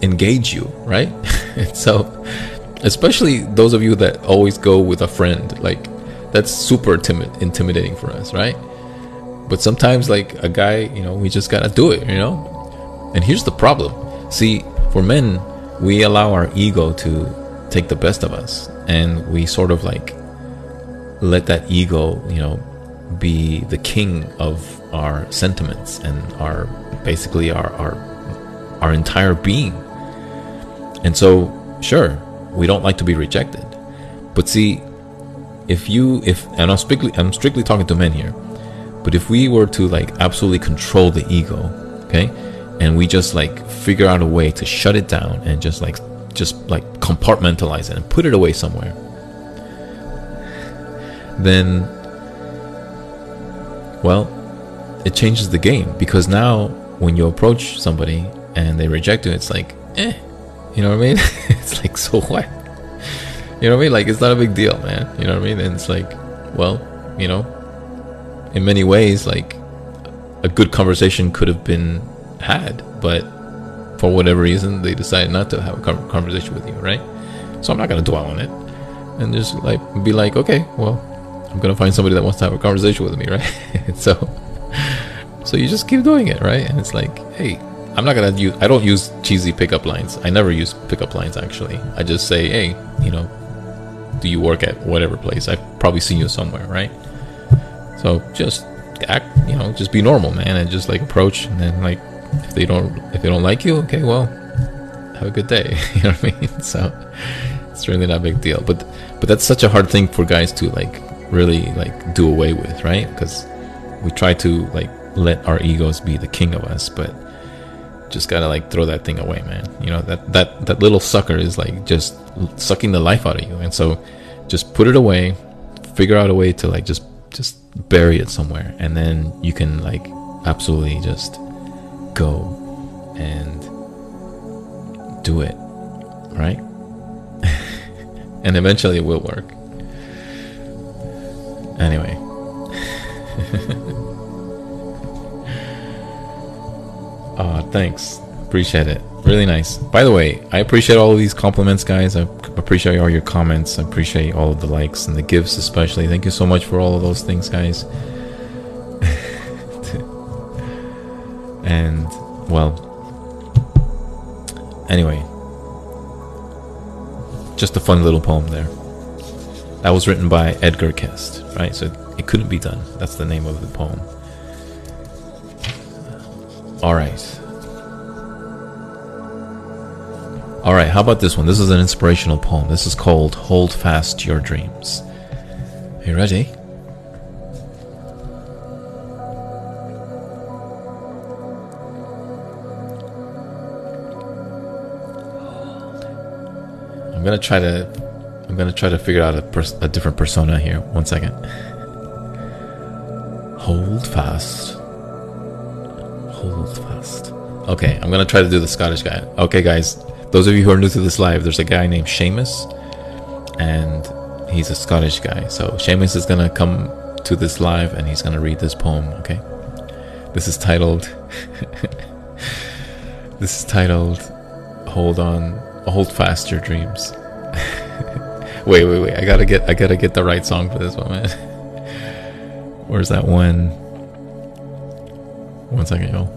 engage you, right? *laughs* so, especially those of you that always go with a friend, like that's super timid, intimidating for us, right? But sometimes, like a guy, you know, we just gotta do it, you know. And here's the problem: see, for men, we allow our ego to take the best of us, and we sort of like let that ego, you know, be the king of our sentiments and our basically our our our entire being and so, sure, we don't like to be rejected. But see, if you if and I'm strictly I'm strictly talking to men here, but if we were to like absolutely control the ego, okay, and we just like figure out a way to shut it down and just like just like compartmentalize it and put it away somewhere, then well, it changes the game because now when you approach somebody and they reject you, it's like, eh, you know what I mean? *laughs* it's like, so what? You know what I mean? Like, it's not a big deal, man. You know what I mean? And it's like, well, you know, in many ways, like, a good conversation could have been had, but for whatever reason, they decided not to have a conversation with you, right? So I'm not to dwell on it and just like be like, okay, well, I'm to find somebody that wants to have a conversation with me, *laughs* right? so, *laughs* so you just keep doing it, right? And it's like, hey, I'm not gonna use. I don't use cheesy pickup lines. I never use pickup lines actually. I just say, hey, you know, do you work at whatever place? I've probably seen you somewhere, right? So just act, you know, just be normal, man, and just like approach, and then like if they don't if they don't like you, okay, well, have a good day. *laughs* you know what I mean? *laughs* So it's really not a big deal. But but that's such a hard thing for guys to like really like do away with, right? Because we try to like let our egos be the king of us, but just gotta like throw that thing away, man. You know that that that little sucker is like just sucking the life out of you, and so just put it away. Figure out a way to like just just bury it somewhere, and then you can like absolutely just go and do it, right? *laughs* and eventually it will work. Anyway. *laughs* Uh, thanks. Appreciate it. Really nice. By the way, I appreciate all of these compliments, guys. I appreciate all your comments. I appreciate all of the likes and the gifts, especially. Thank you so much for all of those things, guys. *laughs* and, well, anyway, just a fun little poem there. That was written by Edgar Guest, right? So it couldn't be done. That's the name of the poem. All right. All right, how about this one? This is an inspirational poem. This is called Hold Fast Your Dreams. Are you ready? I'm gonna try to I'm gonna try to figure out a, pers- a different persona here. One second. Hold fast Hold fast. Okay, I'm gonna try to do the Scottish guy. Okay, guys, those of you who are new to this live, there's a guy named Seamus, and he's a Scottish guy. So Seamus is gonna come to this live and he's to read this poem, okay? This is titled *laughs* This is titled Hold on, Hold Fast Your Dreams. *laughs* wait, wait, wait. I got to get I got to get the right song for this one, man. *laughs* Where's that one? One second, y'all.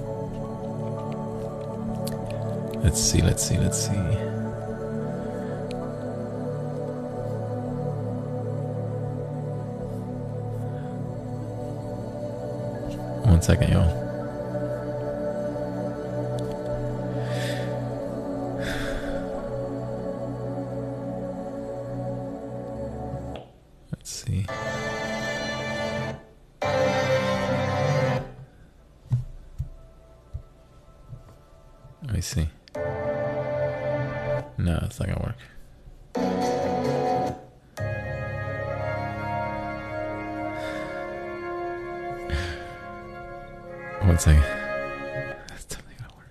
Let's see, let's see, let's see. One second, y'all. See. No, it's not gonna work. *sighs* One second. That's definitely gonna work.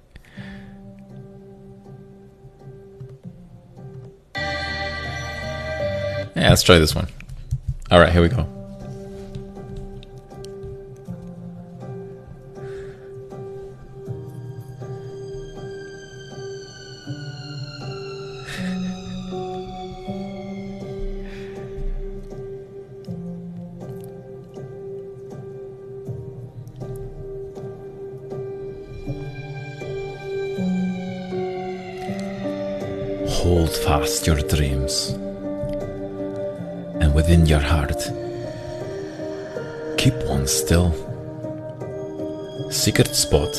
Yeah, let's try this one. All right, here we go. Your dreams. And within your heart, keep one still. Secret spot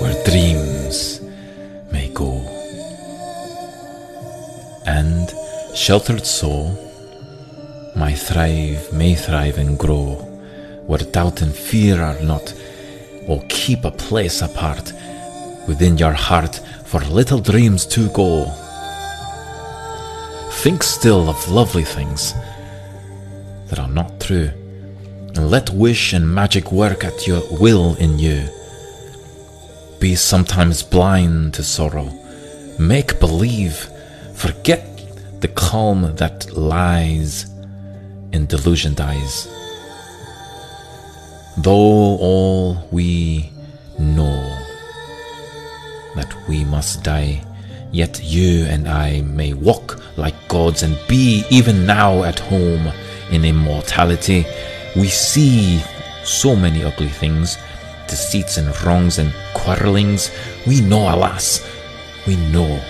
where dreams may go. And sheltered soul, my thrive may thrive and grow, where doubt and fear are not. Oh, keep a place apart within your heart for little dreams to go. Think still of lovely things that are not true, and let wish and magic work at your will in you. Be sometimes blind to sorrow, make believe, forget the calm that lies in delusioned eyes. Though all we know that we must die, yet you and I may walk like gods and be even now at home in immortality. We see so many ugly things, deceits and wrongs and quarrelings. We know, alas, we know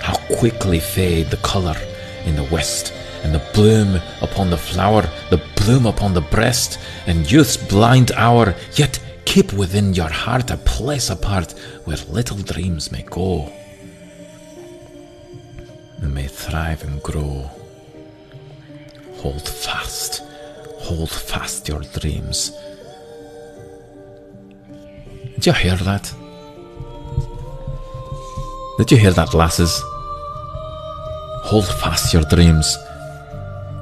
how quickly fade the colour in the west, and the bloom upon the flower, the bloom upon the breast, and youth's blind hour, yet keep within your heart a place apart where little dreams may go and may thrive and grow. Hold fast, hold fast your dreams. Did you hear that? Did you hear that, lasses? Hold fast your dreams.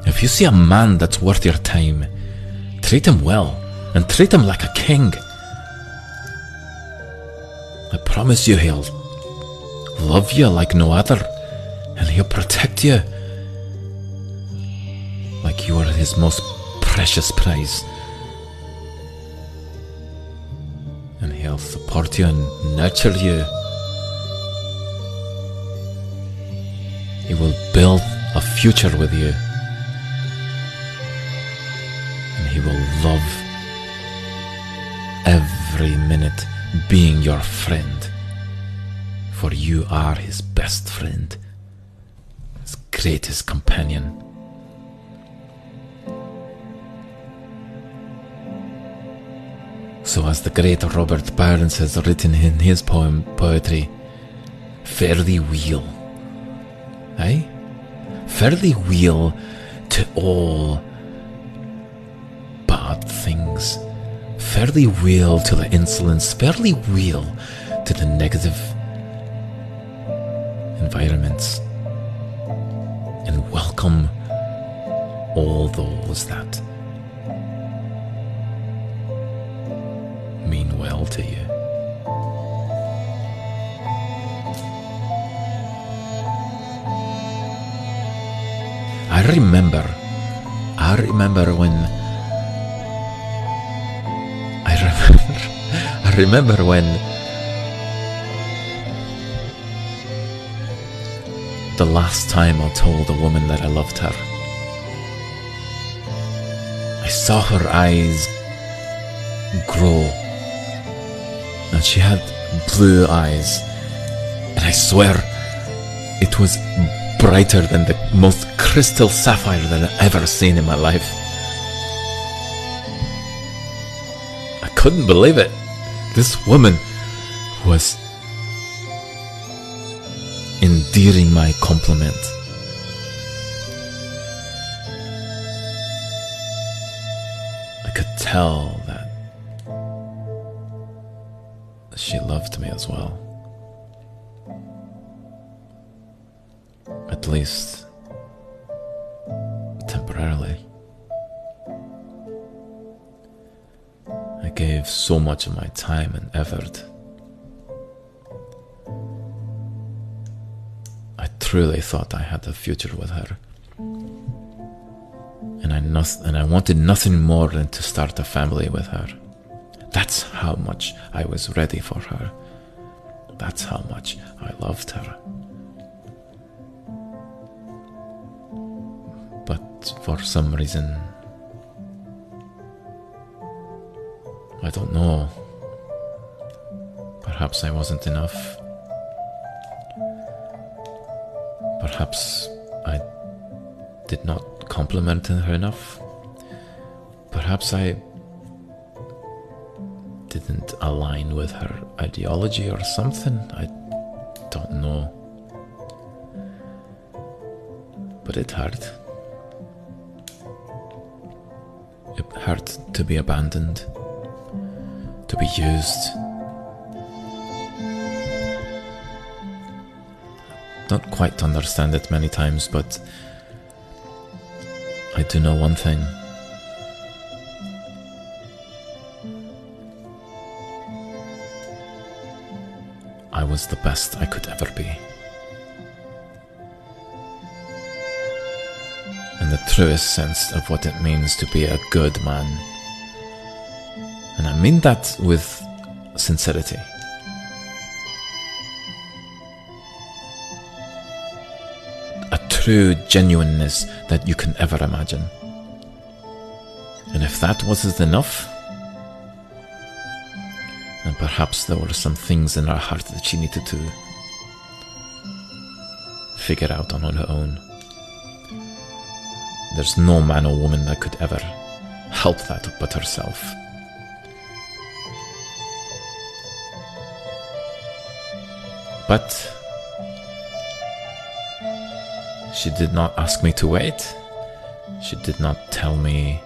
If you see a man that's worth your time, treat him well and treat him like a king. I promise you he'll love you like no other and he'll protect you like you are his most precious prize. And he'll support you and nurture you. He will build a future with you. And he will love every minute being your friend. For you are his best friend, his greatest companion. So, as the great Robert Burns has written in his poem poetry, fare thee weel. Eh? Fare thee weel to all bad things. Thee weel to the insolence. Thee weel to the negative environments. And welcome all those that mean well to you. I remember I remember when I remember I remember when the last time I told a woman that I loved her. I saw her eyes grow and she had blue eyes and I swear it was brighter than the most crystal sapphire that I've ever seen in my life. Couldn't believe it. This woman was endearing my compliment. I could tell that she loved me as well. At least temporarily. I gave so much of my time and effort. I truly thought I had a future with her. And I, noth- and I wanted nothing more than to start a family with her. That's how much I was ready for her. That's how much I loved her. But for some reason, I don't know. Perhaps I wasn't enough. Perhaps I did not compliment her enough. Perhaps I didn't align with her ideology or something. I don't know. But it hurt. It hurt to be abandoned, to be used. Don't quite understand it many times, but I do know one thing. I was the best I could ever be. In the truest sense of what it means to be a good man. And I mean that with sincerity. A true genuineness that you can ever imagine. And if that wasn't enough, then perhaps there were some things in her heart that she needed to figure out on her own. There's no man or woman that could ever help that but herself. But she did not ask me to wait. She did not tell me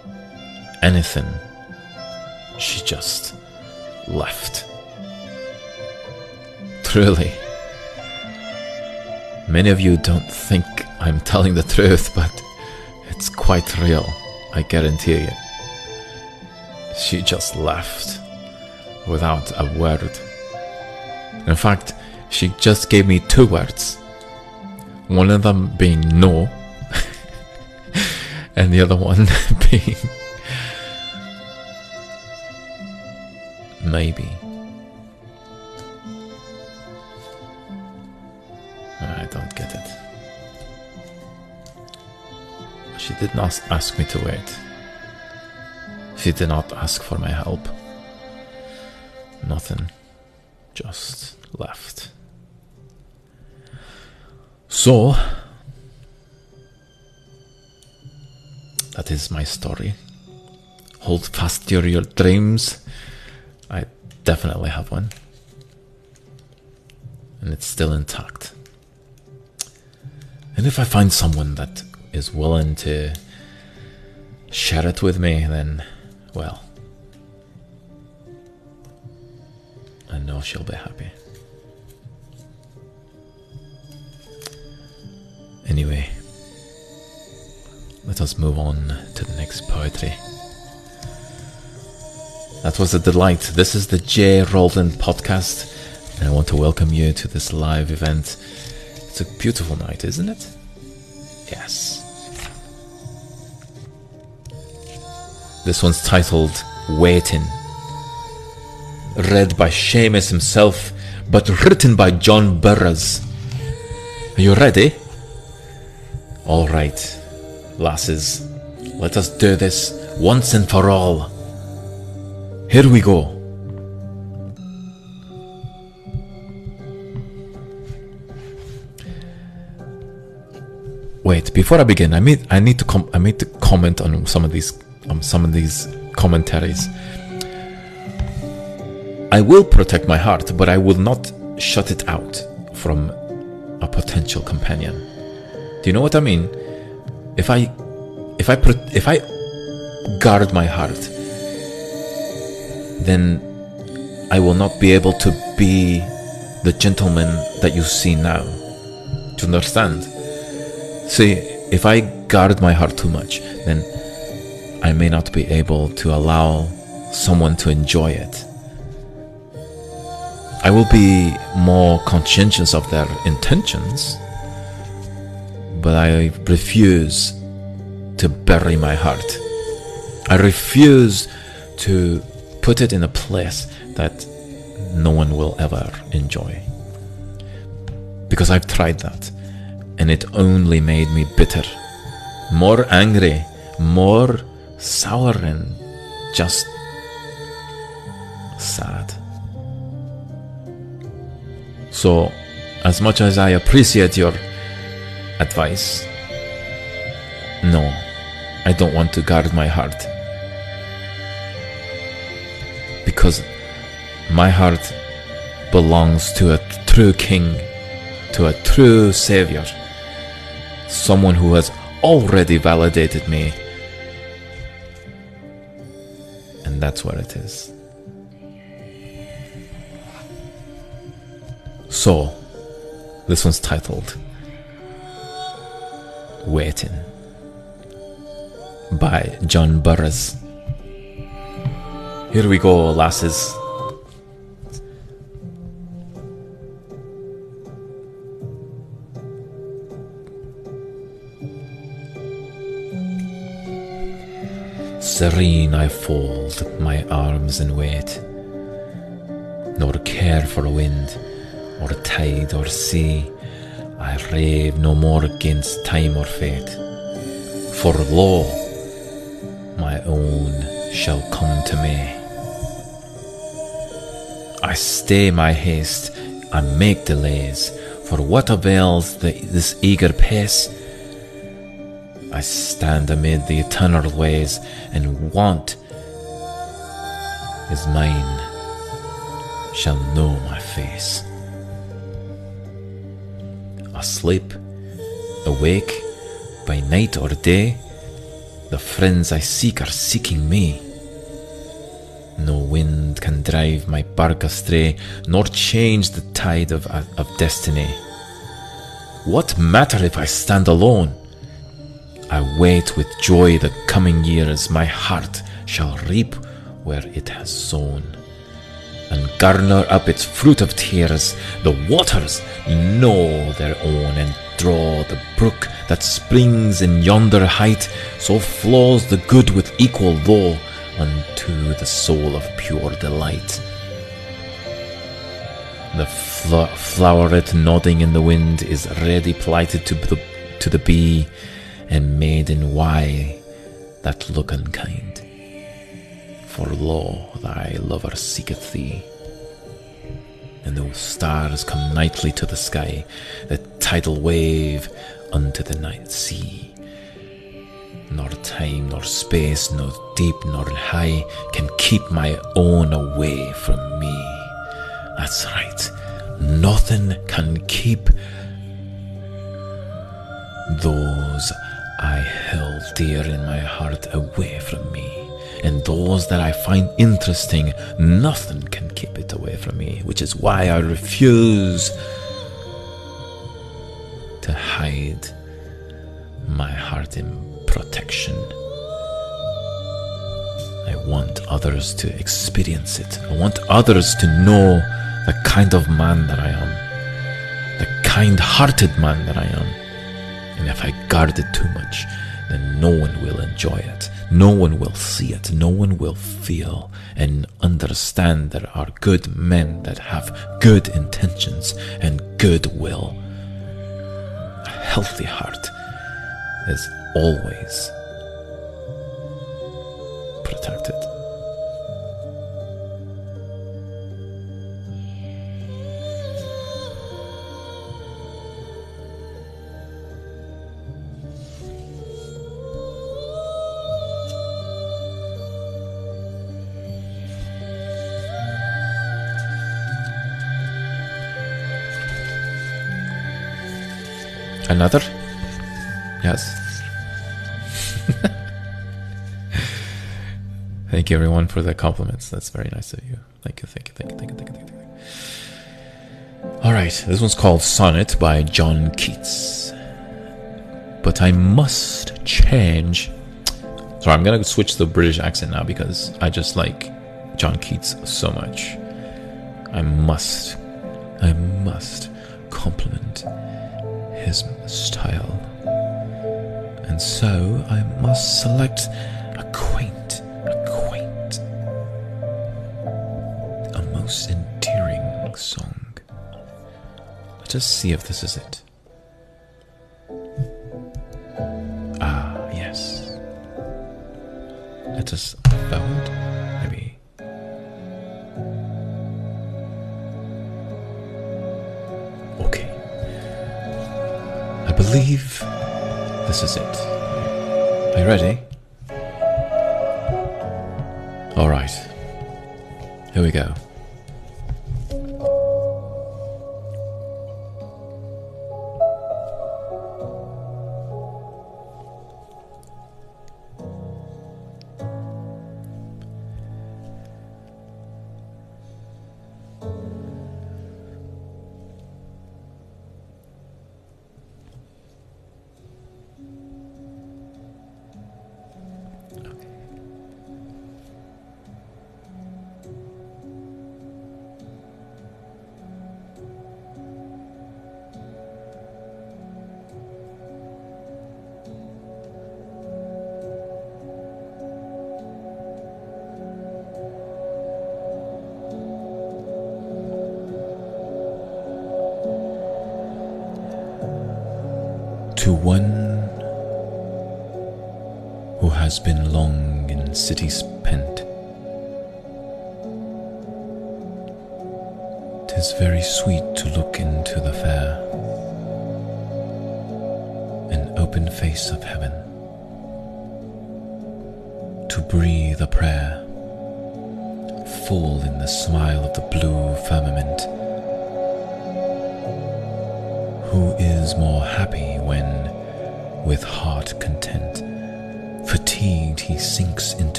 anything. She just left. Truly. Many of you don't think I'm telling the truth, but it's quite real, I guarantee you. She just left without a word. In fact, she just gave me two words. One of them being no, *laughs* and the other one *laughs* being maybe. I don't get it. She did not ask me to wait. She did not ask for my help. Nothing. So, that is my story. Hold fast to your dreams. I definitely have one. And it's still intact. And if I find someone that is willing to share it with me, then, well, I know she'll be happy. Let us move on to the next poetry. That was a delight. This is the J. Roldan podcast, and I want to welcome you to this live event. It's a beautiful night, isn't it? Yes. This one's titled Waiting. Read by Seamus himself, but written by John Burroughs. Are you ready? Alright, lasses, let us do this once and for all. Here we go. Wait, before I begin, I need I need to com- I need to comment on some of these um, some of these commentaries. I will protect my heart, but I will not shut it out from a potential companion. Do you know what I mean? If I if I if I guard my heart, then I will not be able to be the gentleman that you see now. To understand? See, if I guard my heart too much, then I may not be able to allow someone to enjoy it. I will be more conscientious of their intentions, but I refuse to bury my heart. I refuse to put it in a place that no one will ever enjoy. Because I've tried that and it only made me bitter, more angry, more sour, and just sad. So, as much as I appreciate your advice, no, I don't want to guard my heart. Because my heart belongs to a true king, to a true savior someone who has already validated me. And that's what it is. So, this one's titled Waiting by John Burroughs. Here we go, lasses. Serene I fold my arms and wait, nor care for wind, or tide, or sea. I rave no more against time or fate. For lo, my own shall come to me. I stay my haste and make delays, for what avails the, this eager pace? I stand amid the eternal ways, and want is mine, shall know my face. Asleep, awake, by night or day, the friends I seek are seeking me. No wind can drive my bark astray, nor change the tide of, of destiny. What matter if I stand alone? I wait with joy the coming years, my heart shall reap where it has sown, and garner up its fruit of tears. The waters know their own, and draw the brook that springs in yonder height. So flows the good with equal law unto the soul of pure delight. The fl- floweret nodding in the wind is ready plighted to the to the bee and maiden why that look unkind? For lo, thy lover seeketh thee. And those stars come nightly to the sky, the tidal wave unto the night sea. Nor time, nor space, nor deep, nor high can keep my own away from me. That's right, nothing can keep those I held dear in my heart away from me. And those that I find interesting, nothing can keep it away from me, which is why I refuse to hide my heart in protection. I want others to experience it. I want others to know the kind of man that I am, the kind hearted man that I am. And if I guard it too much, then no one will enjoy it. No one will see it. No one will feel and understand there are good men that have good intentions and goodwill. A healthy heart is always protected. Another? Yes. *laughs* thank you everyone for the compliments. That's very nice of you. Thank you, thank you, thank you, thank you, thank you, thank you. Alright, this one's called Sonnet by John Keats. But I must change. Sorry, I'm gonna switch the British accent now because I just like John Keats so much. I must, I must compliment his style. And so I must select a quaint, a quaint, a most endearing song. Let us see if this is it. Ah, yes. Let us believe this is it. Are you ready? Alright. Here we go.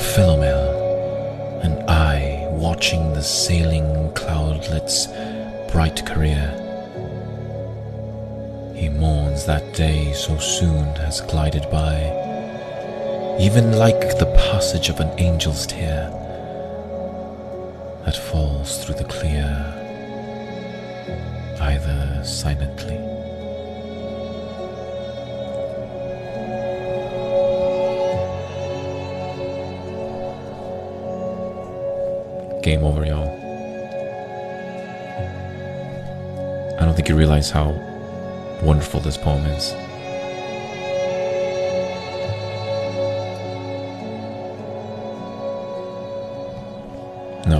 Philomel, and I watching the sailing cloudlet's bright career. He mourns that day so soon has glided by, even like the passage of an angel's tear that falls through the clear, either silently. Game over, y'all. I don't think you realize how wonderful this poem is. No.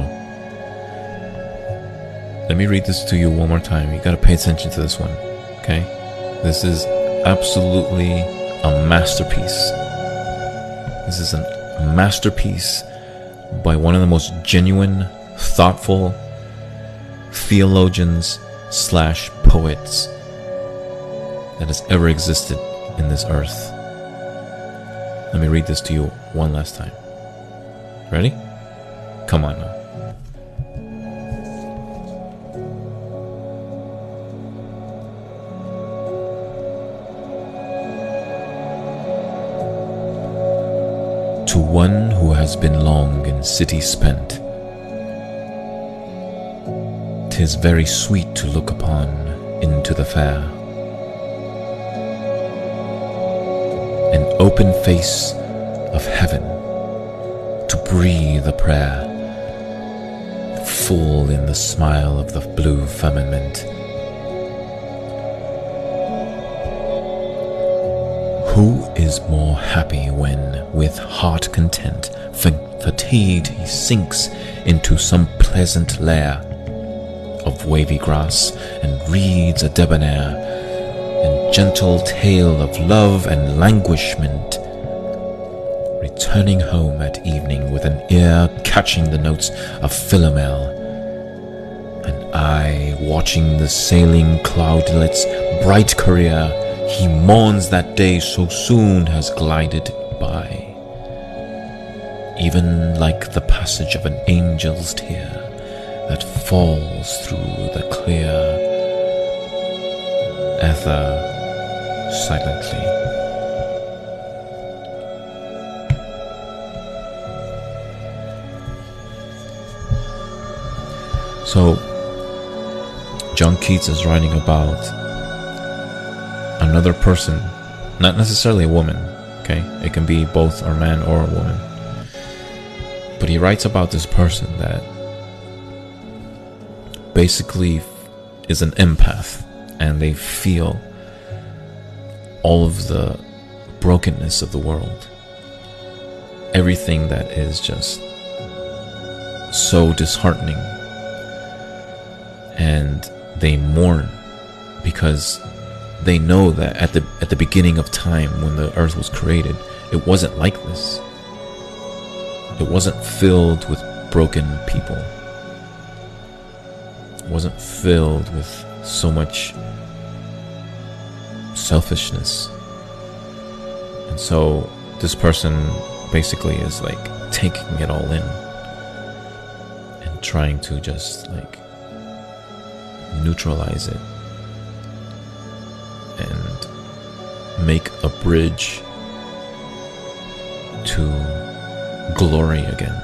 Let me read this to you one more time. You gotta pay attention to this one, okay? This is absolutely a masterpiece. This is a masterpiece by one of the most genuine, thoughtful theologians slash poets that has ever existed in this earth. Let me read this to you one last time. Ready? Come on now. To one has been long in city spent, tis very sweet to look upon into the fair. An open face of heaven to breathe a prayer, full in the smile of the blue firmament. Who is more happy when, with heart content, fatigued he sinks into some pleasant lair of wavy grass and reads a debonair and gentle tale of love and languishment, returning home at evening with an ear catching the notes of Philomel, an eye watching the sailing cloudlet's bright career. He mourns that day so soon has glided by, even like the passage of an angel's tear that falls through the clear ether silently. So, John Keats is writing about another person, not necessarily a woman, okay? It can be both a man or a woman. But he writes about this person that basically is an empath and they feel all of the brokenness of the world. Everything that is just so disheartening. And they mourn because they know that at the at the beginning of time when the earth was created it wasn't like this it wasn't filled with broken people. It wasn't filled with so much selfishness. And so this person basically is like taking it all in and trying to just like neutralize it and make a bridge to glory again.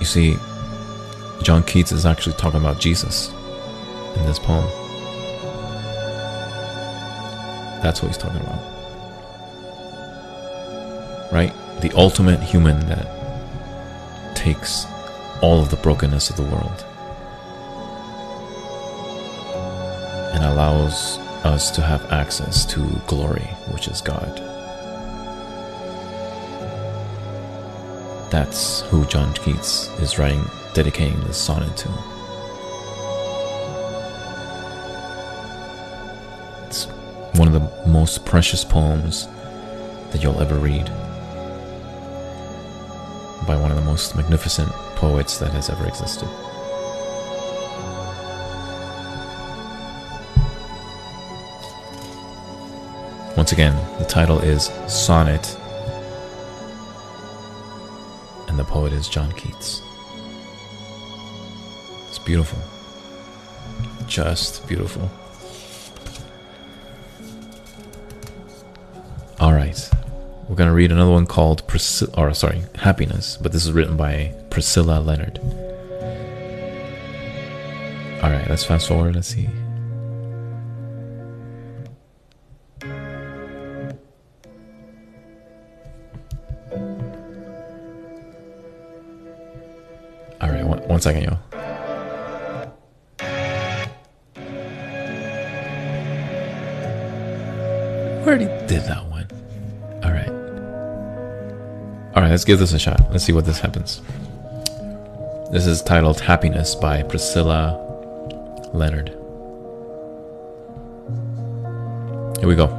You see, John Keats is actually talking about Jesus in this poem. That's what he's talking about. Right? The ultimate human that takes all of the brokenness of the world and allows us to have access to glory, which is God. That's who John Keats is writing, dedicating this sonnet to. It's one of the most precious poems that you'll ever read by one of the most magnificent poets that has ever existed. Once again, the title is Sonnet, and the poet is John Keats. It's beautiful. Just beautiful. All right. We're going to read another one called Priscilla, or sorry, Happiness, but this is written by Priscilla Leonard. All right, let's fast forward. Let's see. Second, yo. already did that one. All right. All right, let's give this a shot. Let's see what this happens. This is titled Happiness by Priscilla Leonard. Here we go.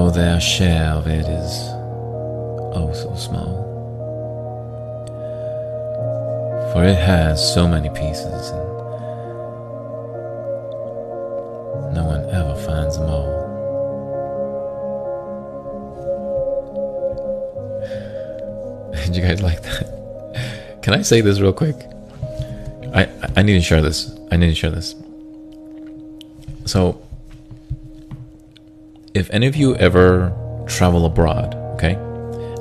Though their share of it is oh so small, for it has so many pieces and no one ever finds them all. *laughs* Did you guys like that? *laughs* Can I say this real quick? I I need to share this. I need to share this. So, if any of you ever travel abroad, okay,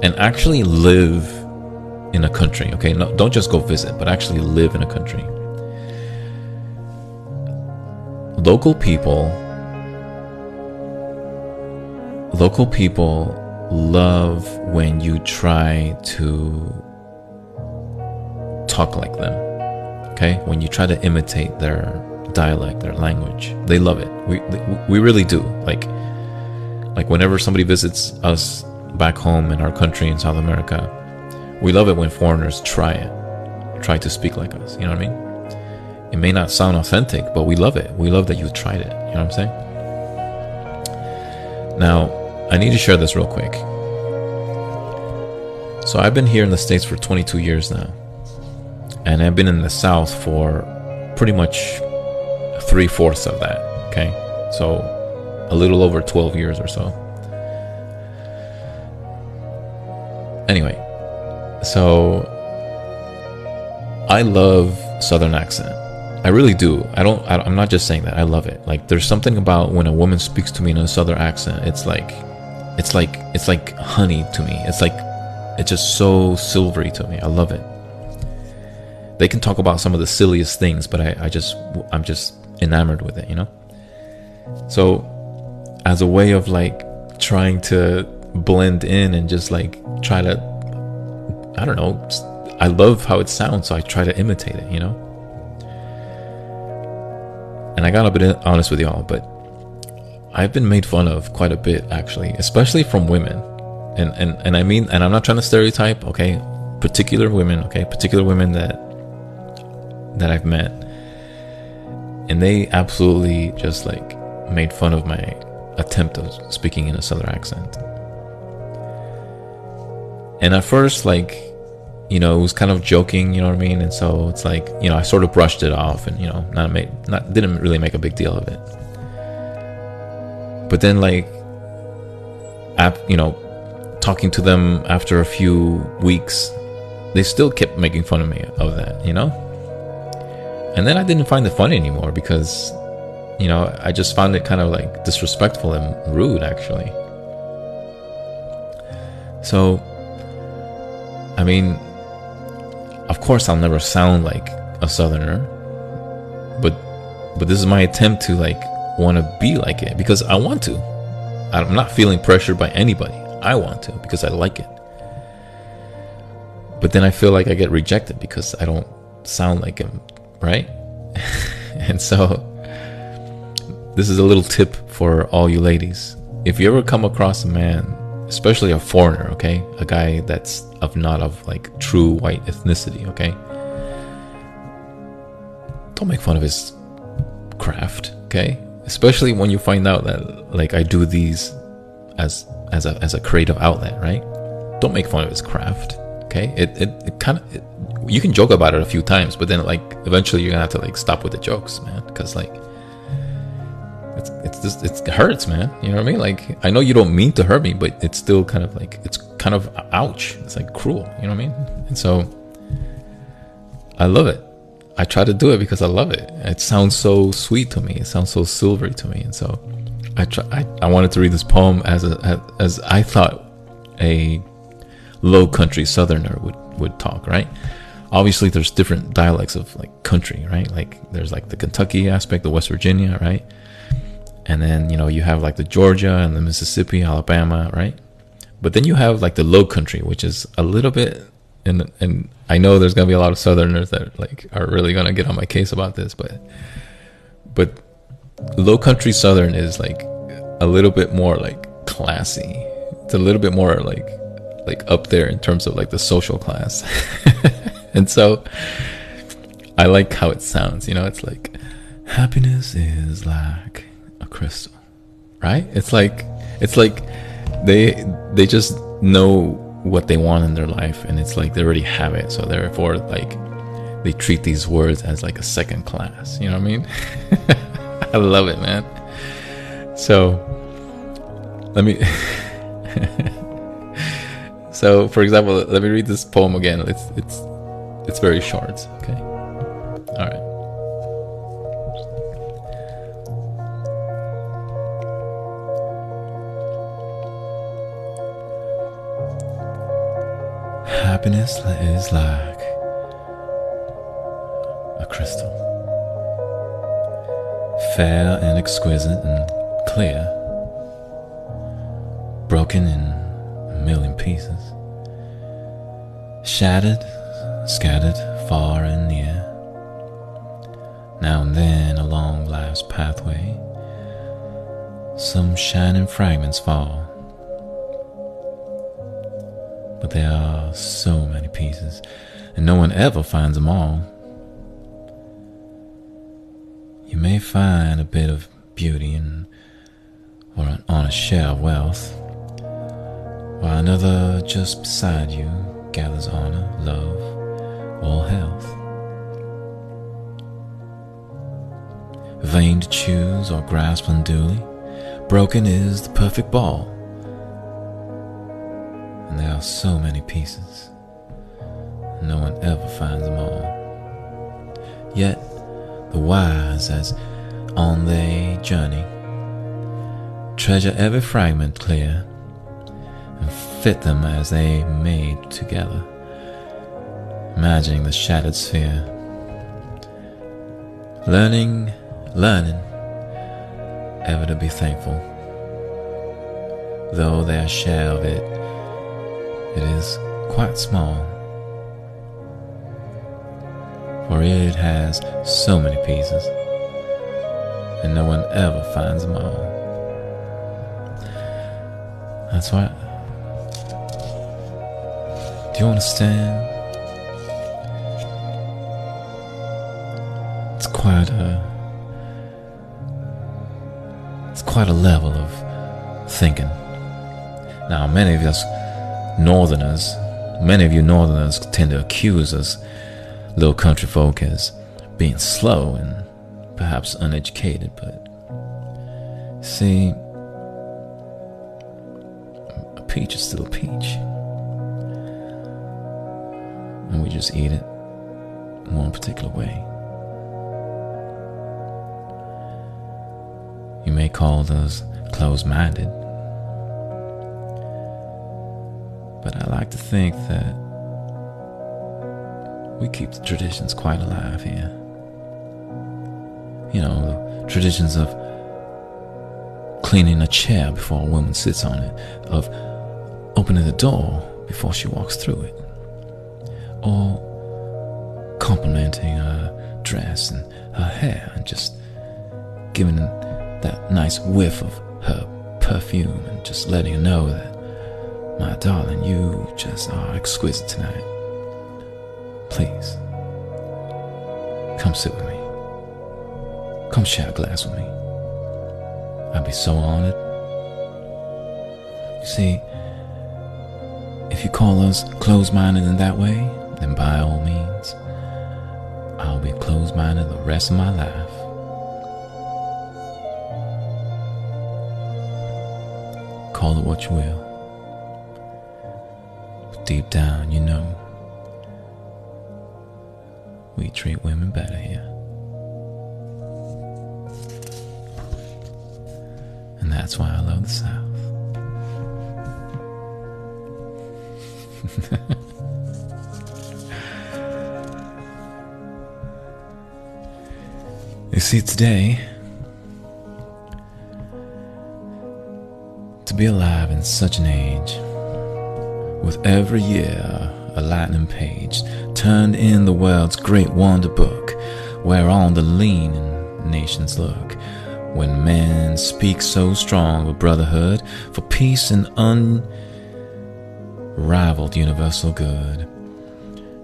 and actually live in a country, okay, no, don't just go visit, but actually live in a country. Local people, local people love when you try to talk like them. Okay, when you try to imitate their dialect, their language, they love it. We we really do. Like like whenever somebody visits us back home in our country in South America, we love it when foreigners try it, try to speak like us. You know what I mean? It may not sound authentic, but we love it. We love that you tried it. You know what I'm saying? Now, I need to share this real quick. So I've been here in the States for 22 years now. And I've been in the South for pretty much three fourths of that. Okay. So a little over 12 years or so. Anyway, so I love Southern accent. I really do. I don't. I, am not just saying that. I love it. Like there's something about when a woman speaks to me in a Southern accent. It's like, it's like it's like honey to me. It's like it's just so silvery to me. I love it. They can talk about some of the silliest things, but I, I just I'm just enamored with it. You know. So, as a way of like trying to blend in and just like try to, I don't know. I love how it sounds, so I try to imitate it. You know and I gotta be honest with y'all, but I've been made fun of quite a bit actually, especially from women. And and and I mean and I'm not trying to stereotype, okay? Particular women, okay? Particular women that that I've met. And they absolutely just like made fun of my attempt of speaking in a southern accent. And at first like you know, it was kind of joking, you know what I mean? And so it's like, you know, I sort of brushed it off and, you know, not made, not, didn't really make a big deal of it. But then, like, ap, you know, talking to them after a few weeks, they still kept making fun of me of that, you know? And then I didn't find it funny anymore because, you know, I just found it kind of like disrespectful and rude, actually. So, I mean, of course I'll never sound like a southerner but but this is my attempt to like want to be like it because I want to. I'm not feeling pressured by anybody. I want to because I like it. But then I feel like I get rejected because I don't sound like him right? *laughs* And so this is a little tip for all you ladies. If you ever come across a man, especially a foreigner, okay, a guy that's of not of like true white ethnicity, okay, don't make fun of his craft, okay? Especially when you find out that like I do these as as a as a creative outlet, right? Don't make fun of his craft, okay? It it, it kind of you can joke about it a few times, but then like eventually you're gonna have to like stop with the jokes, man, because like it's it's just it hurts, man. You know what I mean? Like I know you don't mean to hurt me, but it's still kind of like it's kind of uh, ouch. It's like cruel. You know what I mean? And so I love it. I try to do it because I love it. It sounds so sweet to me. It sounds so silvery to me, and so I try. I, I wanted to read this poem as a as, as I thought a low country southerner would would talk. Right? Obviously, there's different dialects of like country. Right? Like there's like the Kentucky aspect, the West Virginia. Right? And then you know you have like the Georgia and the Mississippi, Alabama. Right? But then you have like the low country, which is a little bit and and I know there's gonna be a lot of Southerners that like are really gonna get on my case about this, but but low country Southern is like a little bit more like classy. It's a little bit more like like up there in terms of like the social class, *laughs* and so I like how it sounds. You know, it's like happiness is like crystal, right? It's like it's like they they just know what they want in their life and it's like they already have it. So therefore like they treat these words as like a second class you know what i mean? *laughs* I love it man. So let me *laughs* so for example let me read this poem again. It's it's it's very short okay? All right happiness is like a crystal, fair and exquisite and clear, broken in a million pieces, shattered, scattered far and near. Now and then along life's pathway, some shining fragments fall but there are so many pieces, and no one ever finds them all. You may find a bit of beauty in, or an honest share of wealth, while another just beside you gathers honor, love, or health. Vain to choose or grasp unduly, broken is the perfect ball and there are so many pieces. No one ever finds them all. Yet the wise, as on their journey, treasure every fragment clear and fit them as they made together, imagining the shattered sphere. Learning, learning, ever to be thankful, though their share of it it is quite small, for it has so many pieces, and no one ever finds them all. That's why. Do you understand? It's quite a. It's quite a level of thinking. Now, many of us Northerners, many of you Northerners tend to accuse us, little country folk, as being slow and perhaps uneducated, but see, a peach is still a peach. And we just eat it one particular way. You may call those closed minded. But I like to think that we keep the traditions quite alive here. You know, traditions of cleaning a chair before a woman sits on it, of opening the door before she walks through it, or complimenting her dress and her hair and just giving that nice whiff of her perfume and just letting her know that, my darling, you just are exquisite tonight. Please, come sit with me. Come share a glass with me. I'd be so honored. You see, if you call us closed minded in that way, then by all means, I'll be closed minded the rest of my life. Call it what you will. Deep down, you know, we treat women better here. And that's why I love the South. *laughs* you see, today, to be alive in such an age, with every year a lightning page turned in the world's great wonder book, whereon the leaning nations look. When men speak so strong of brotherhood for peace and unrivaled universal good,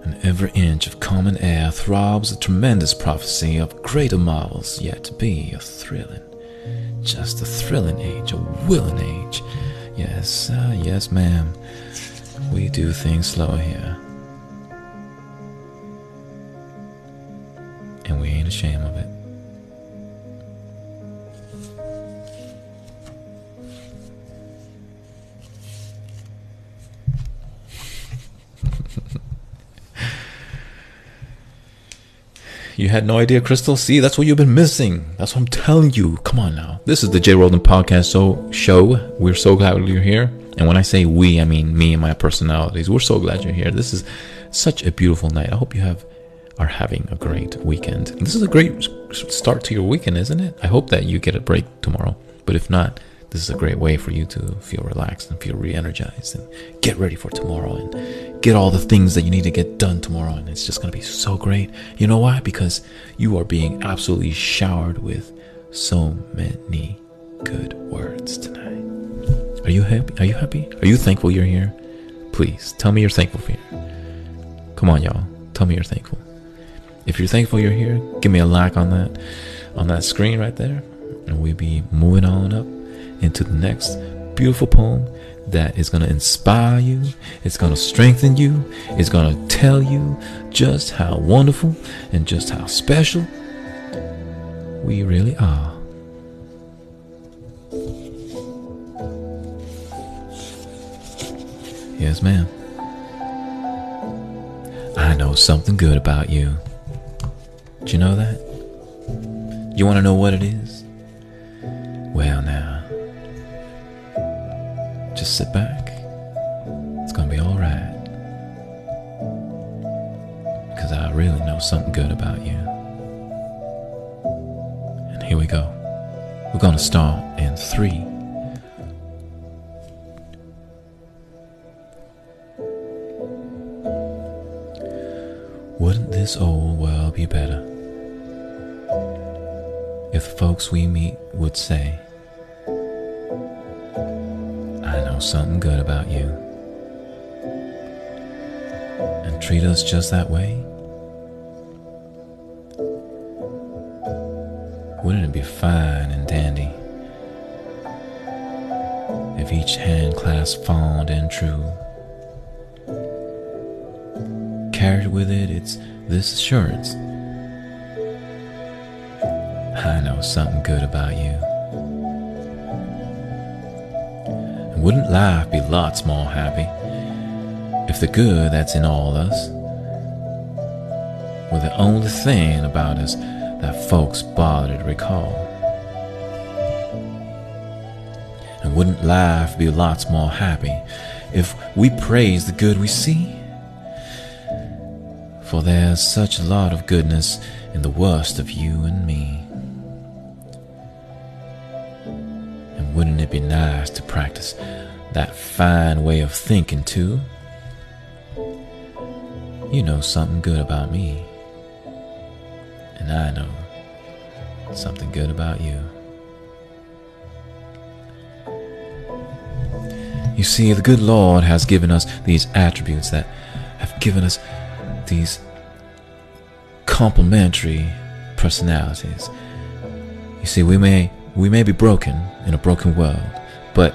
and every inch of common air throbs a tremendous prophecy of greater marvels yet to be, a thrilling, just a thrilling age, a willing age. Yes, uh, yes, ma'am. We do things slow here. And we ain't ashamed of it. *laughs* You had no idea, Crystal? See, that's what you've been missing. That's what I'm telling you. Come on now. This is the Jay Roldan Podcast so show. We're so glad you're here. And when I say we, I mean me and my personalities. We're so glad you're here. This is such a beautiful night. I hope you have are having a great weekend. This is a great start to your weekend, isn't it? I hope that you get a break tomorrow. But if not, this is a great way for you to feel relaxed and feel re-energized and get ready for tomorrow and get all the things that you need to get done tomorrow and it's just going to be so great you know why because you are being absolutely showered with so many good words tonight are you happy? Are you happy? Are you thankful you're here? Please tell me you're thankful for here come on y'all. Tell me you're thankful. If you're thankful you're here give me a like on that on that screen right there and we'll be moving on up into the next beautiful poem that is going to inspire you, it's going to strengthen you, it's going to tell you just how wonderful and just how special we really are. Yes, ma'am. I know something good about you. Do you know that? You want to know what it is? Well, now. Just sit back. It's gonna be alright. Because I really know something good about you. And here we go. We're gonna start in three. Wouldn't this old world be better if folks we meet would say, I know something good about you and treat us just that way? Wouldn't it be fine and dandy if each hand clasped fond and true carried with it its this assurance? I know something good about you. And wouldn't life be lots more happy if the good that's in all of us were the only thing about us that folks bothered to recall? And wouldn't life be lots more happy if we praise the good we see? for there's such a lot of goodness in the worst of you and me. And wouldn't it be nice to practice that fine way of thinking too? You know something good about me, and I know something good about you. You see, the good Lord has given us these attributes that have given us these complementary personalities. You see, we may we may be broken in a broken world, but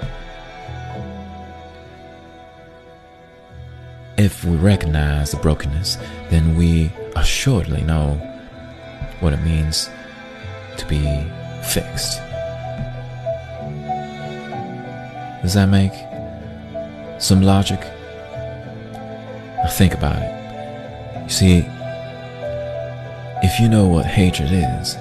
if we recognize the brokenness, then we assuredly know what it means to be fixed. Does that make some logic? Now think about it. You see, if you know what hatred is,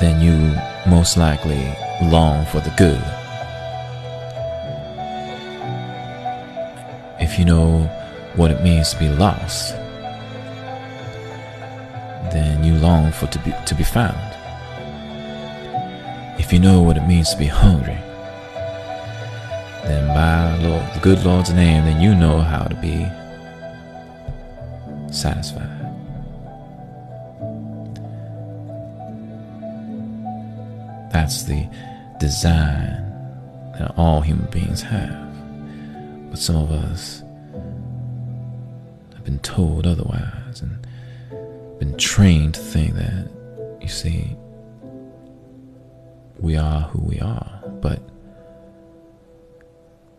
then you most likely long for the good. If you know what it means to be lost, then you long for to be to be found. If you know what it means to be hungry, then by Lord, the good Lord's name, then you know how to be satisfied. That's the design that all human beings have. But some of us have been told otherwise and been trained to think that, you see, we are who we are, but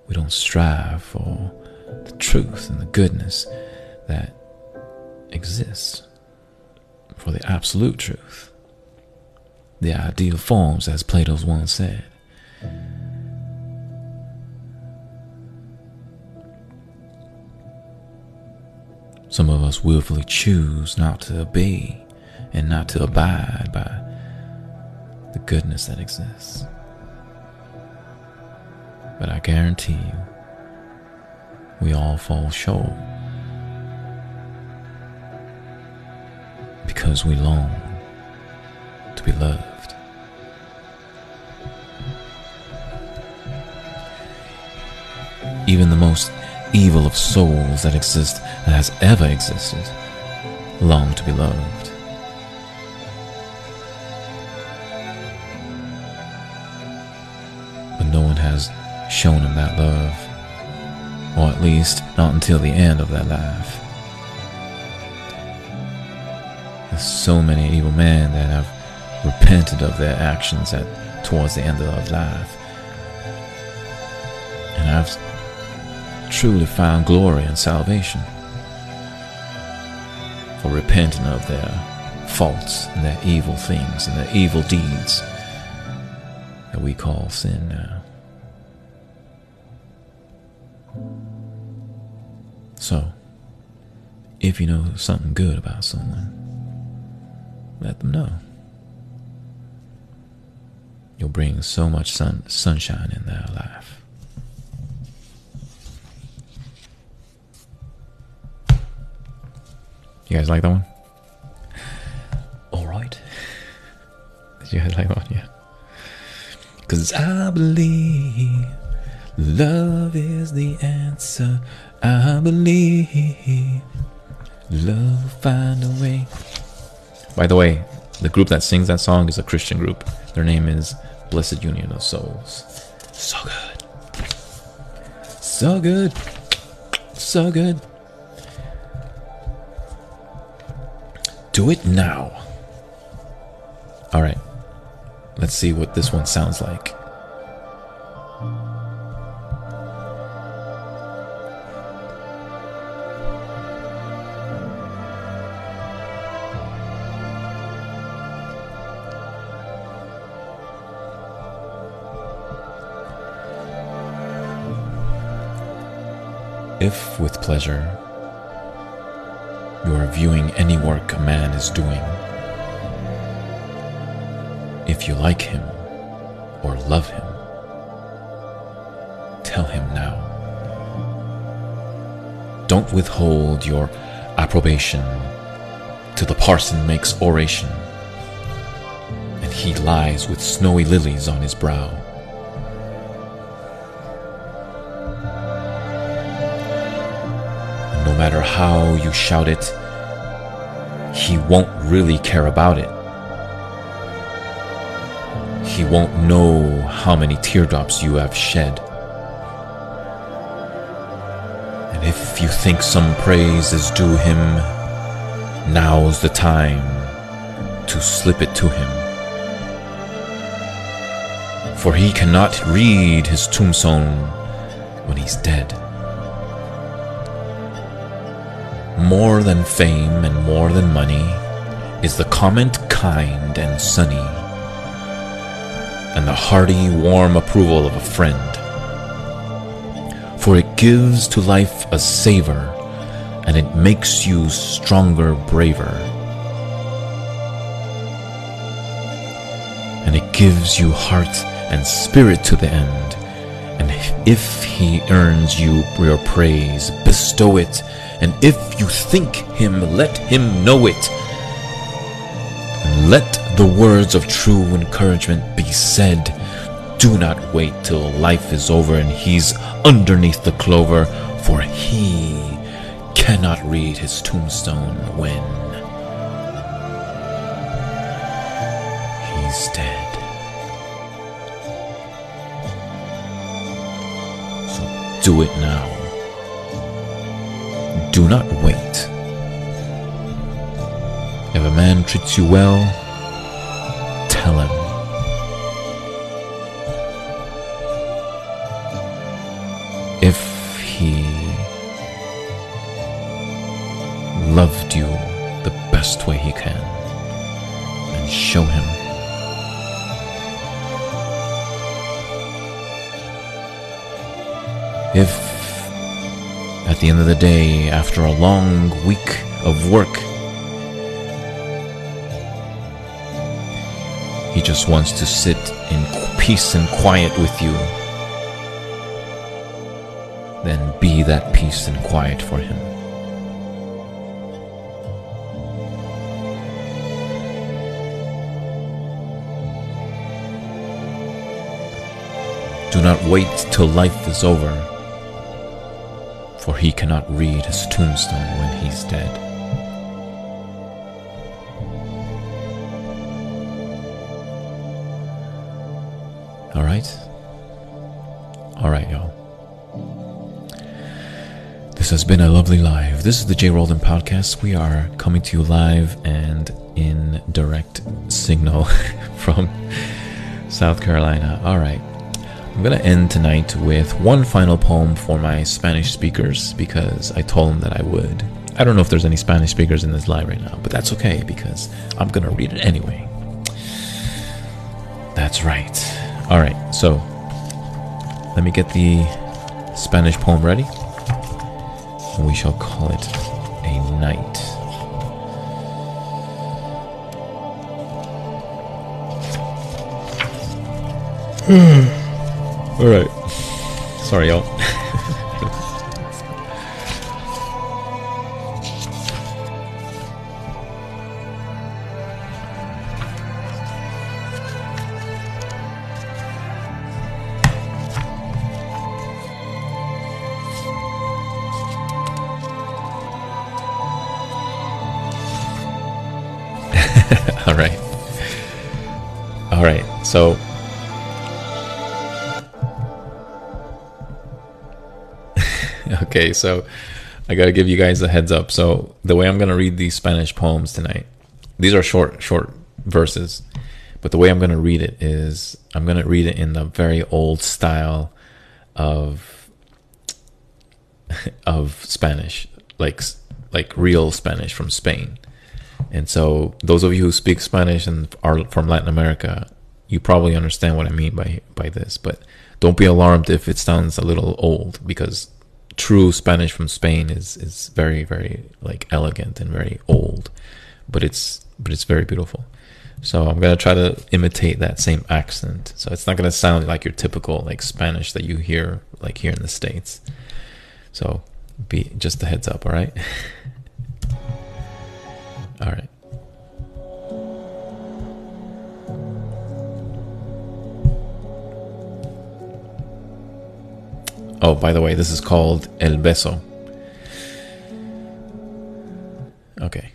we don't strive for the truth and the goodness that exists, for the absolute truth, the ideal forms, as Plato's once said. Some of us willfully choose not to obey and not to abide by the goodness that exists. But I guarantee you, we all fall short because we long to be loved. Even the most evil of souls that exist that has ever existed long to be loved. But no one has shown him that love, or at least not until the end of their life. So many evil men that have repented of their actions at towards the end of their life. And I've truly found glory and salvation for repenting of their faults and their evil things and their evil deeds that we call sin now. So, if you know something good about someone, let them know. You'll bring so much sun, sunshine in their life. You guys like that one? All right. Did you guys like that one? Yeah. Cause I believe love is the answer. I believe love will find a way. By the way, the group that sings that song is a Christian group. Their name is Blessid Union of Souls. So good. So good. So good. Do it now. All right. Let's see what this one sounds like. If with pleasure you are viewing any work a man is doing, if you like him or love him, tell him now. Don't withhold your approbation till the parson makes oration and he lies with snowy lilies on his brow. Matter how you shout it, he won't really care about it. He won't know how many teardrops you have shed. And if you think some praise is due him, now's the time to slip it to him. For he cannot read his tombstone when he's dead. More than fame and more than money is the comment kind and sunny, and the hearty, warm approval of a friend. For it gives to life a savor, and it makes you stronger, braver. And it gives you heart and spirit to the end. And if he earns you your praise, bestow it. And if you think him, let him know it let the words of true encouragement be said. Do not wait till life is over and he's underneath the clover, for he cannot read his tombstone when he's dead. So do it now. Do not wait. If a man treats you well, tell him. If he loved you the best way he can, then show him. If the end of the day, after a long week of work, He just wants to sit in peace and quiet with you. Then be that peace and quiet for him. Do not wait till life is over, for he cannot read his tombstone when he's dead. Alright? Alright, y'all. This has been a lovely live. This is the J. Roldan podcast. We are coming to you live and in direct signal *laughs* from South Carolina. All right. I'm going to end tonight with one final poem for my Spanish speakers because I told them that I would. I don't know if there's any Spanish speakers in this live right now, but that's okay because I'm going to read it anyway. That's right. All right, so let me get the Spanish poem ready. And we shall call it a night. All right. Sorry, y'all. *laughs* All right. All right. So Okay, so I got to give you guys a heads up. So the way I'm going to read these Spanish poems tonight. These are short short verses. But the way I'm going to read it is I'm going to read it in the very old style of *laughs* of Spanish, like like real Spanish from Spain. And so, those of you who speak Spanish and are from Latin America, you probably understand what I mean by by this. But don't be alarmed if it sounds a little old, because true Spanish from Spain is is very very like elegant and very old, but it's but it's very beautiful. So I'm gonna try to imitate that same accent. So it's not gonna sound like your typical like Spanish that you hear like here in the states. So be just a heads up, all right. *laughs* All right. Oh, by the way, this is called El Beso. Okay.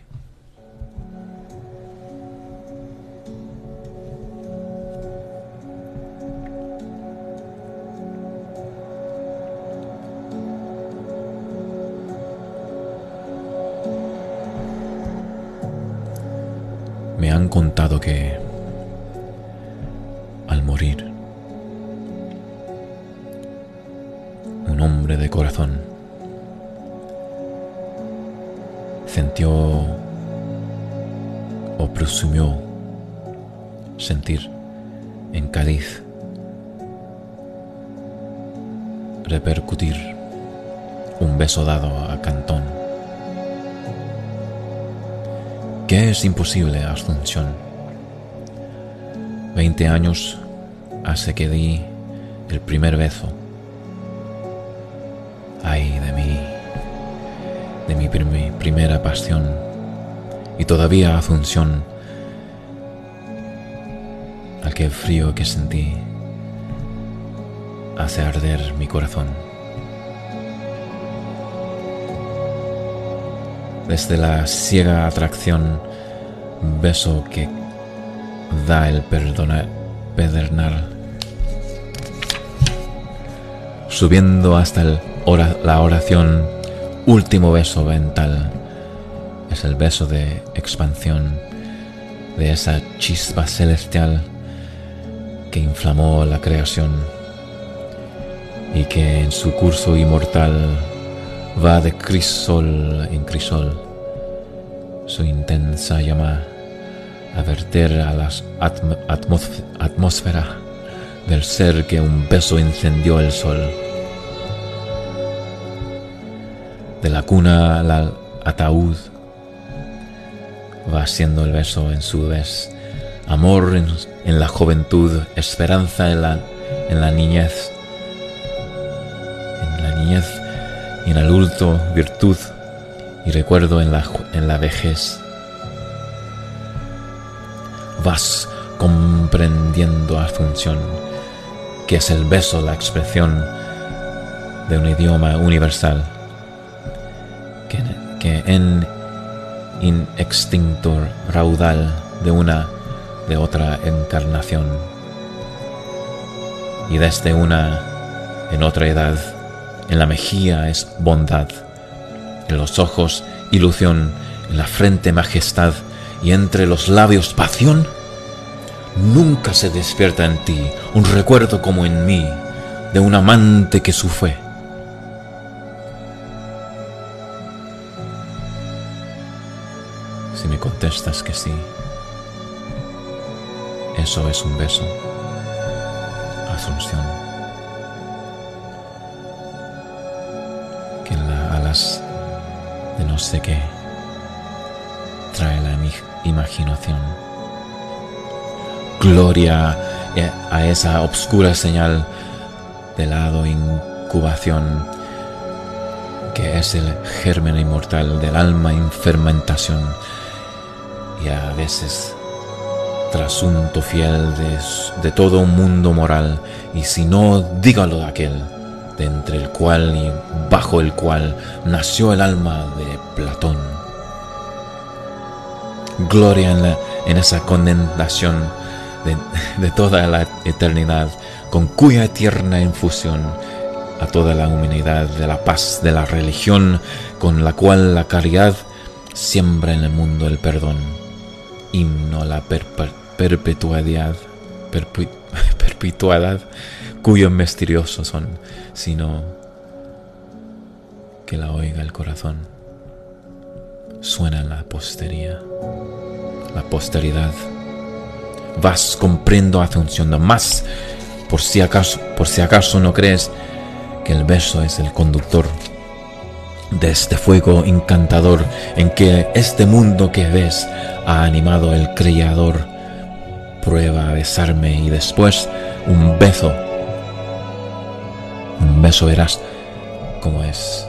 Me han contado que al morir hombre de corazón sintió o presumió sentir en Cádiz repercutir un beso dado a Cantón, que es imposible Asunción. Veinte años hace que di el primer beso. Ay de mí, de mi primera pasión, y todavía Asunción, aquel frío que sentí hace arder mi corazón. Desde la ciega atracción, beso que da el perdona, pedernal, subiendo hasta el la oración, último beso mental, es el beso de expansión de esa chispa celestial que inflamó la creación y que en su curso inmortal va de crisol en crisol su intensa llama a verter a la atmósfera del ser que un beso encendió el sol. De la cuna al ataúd. Va siendo el beso en su vez, amor en, la juventud, esperanza en la, en la niñez, y en adulto. Virtud y recuerdo en la, en la vejez. Vas comprendiendo Asunción, que es el beso, la expresión de un idioma universal, que, en inextinto raudal de una de otra encarnación y desde una en otra edad en la mejilla es bondad, en los ojos ilusión, en la frente majestad y entre los labios pasión. Nunca se despierta en ti un recuerdo como en mí de un amante que sufre. Me contestas que sí, eso es un beso. Asunción. de no sé qué trae la imaginación. Gloria a esa obscura señal de lado incubación que es el germen inmortal del alma en fermentación y a veces trasunto fiel de, de todo un mundo moral y si no dígalo aquel de entre el cual y bajo el cual nació el alma de Platón. Gloria en, la, en esa condensación de, de toda la eternidad, con cuya tierna infusión a toda la humanidad de la paz de la religión, con la cual la caridad siembra en el mundo el perdón, himno a la perpetuidad, *laughs* perpetuidad cuyo misterioso son, sino que la oiga el corazón. Suena la postería, la posteridad. Vas comprendo funcionando más por si acaso, por si acaso no crees que el verso es el conductor de este fuego encantador en que este mundo que ves ha animado el Creador. Prueba a besarme y después un beso un beso verás como es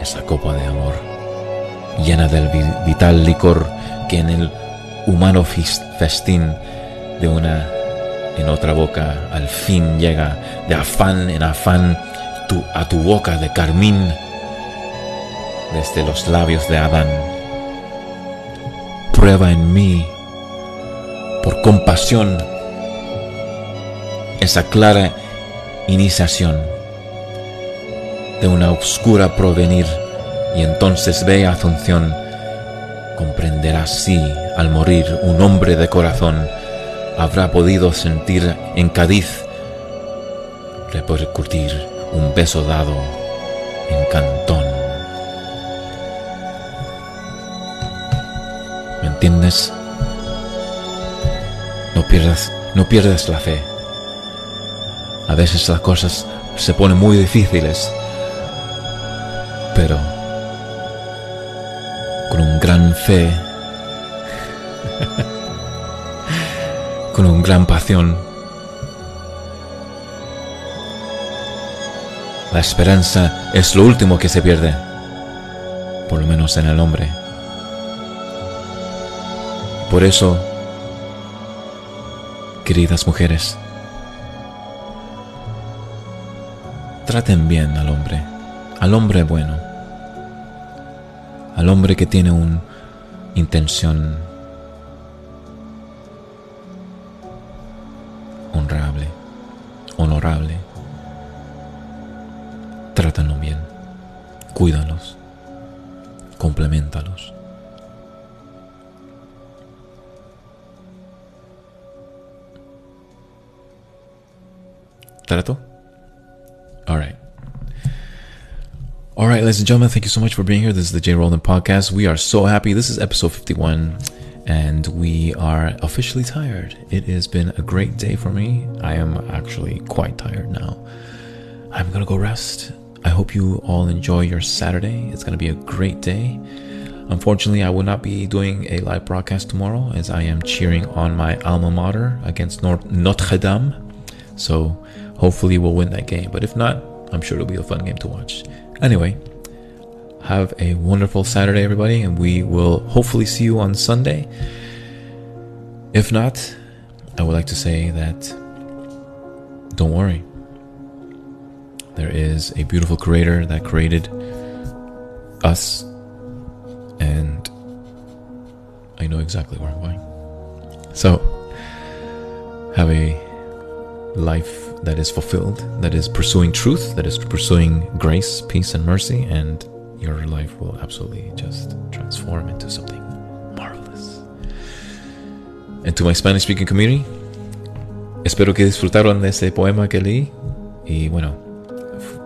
esa copa de amor, llena del vital licor que en el humano festín de una en otra boca al fin llega de afán en afán a tu boca de carmín desde los labios de Adán. Prueba en mí, por compasión, esa clara iniciación de una oscura provenir y entonces ve Asunción comprenderás si, al morir, un hombre de corazón habrá podido sentir en Cádiz repercutir un beso dado en Cantón. No pierdas, no pierdas la fe. A veces las cosas se ponen muy difíciles, pero con un gran fe, *laughs* con un gran pasión, la esperanza es lo último que se pierde, por lo menos en el hombre. Por eso, queridas mujeres, traten bien al hombre, al hombre bueno, al hombre que tiene una intención ¿Trato? All right. All right, ladies and gentlemen, thank you so much for being here. This is the Jay Roland podcast. We are so happy. This is episode 51, and we are officially tired. It has been a great day for me. I am actually quite tired now. I'm gonna go rest. I hope you all enjoy your Saturday. It's gonna be a great day. Unfortunately, I will not be doing a live broadcast tomorrow as I am cheering on my alma mater against Notre Dame. So hopefully we'll win that game. But if not, I'm sure it'll be a fun game to watch. Anyway, have a wonderful Saturday, everybody, and we will hopefully see you on Sunday. If not, I would like to say that don't worry. There is a beautiful creator that created us, and I know exactly where I'm going. So, have a life that is fulfilled, that is pursuing truth, that is pursuing grace, peace, and mercy, and your life will absolutely just transform into something marvelous. And to my Spanish speaking community, espero que disfrutaron de ese poema que leí. Y bueno,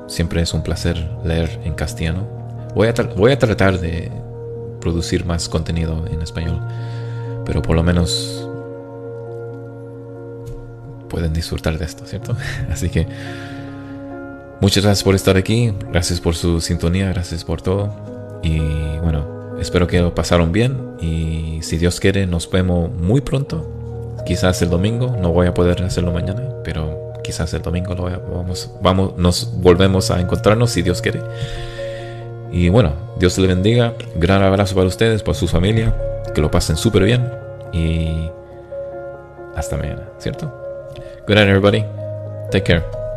siempre es un placer leer en castellano. Voy a, voy a tratar de producir más contenido en español, pero por lo menos pueden disfrutar de esto, ¿cierto? *laughs* Así que muchas gracias por estar aquí, gracias por su sintonía, gracias por todo. Y bueno, espero que lo pasaron bien y si Dios quiere nos vemos muy pronto. Quizás el domingo, no voy a poder hacerlo mañana, pero quizás el domingo lo vamos, vamos, nos volvemos a encontrarnos si Dios quiere. Y bueno, Dios le bendiga. Gran abrazo para ustedes, para su familia. Que lo pasen súper bien. Y hasta mañana, ¿cierto? Good night, everybody. Take care.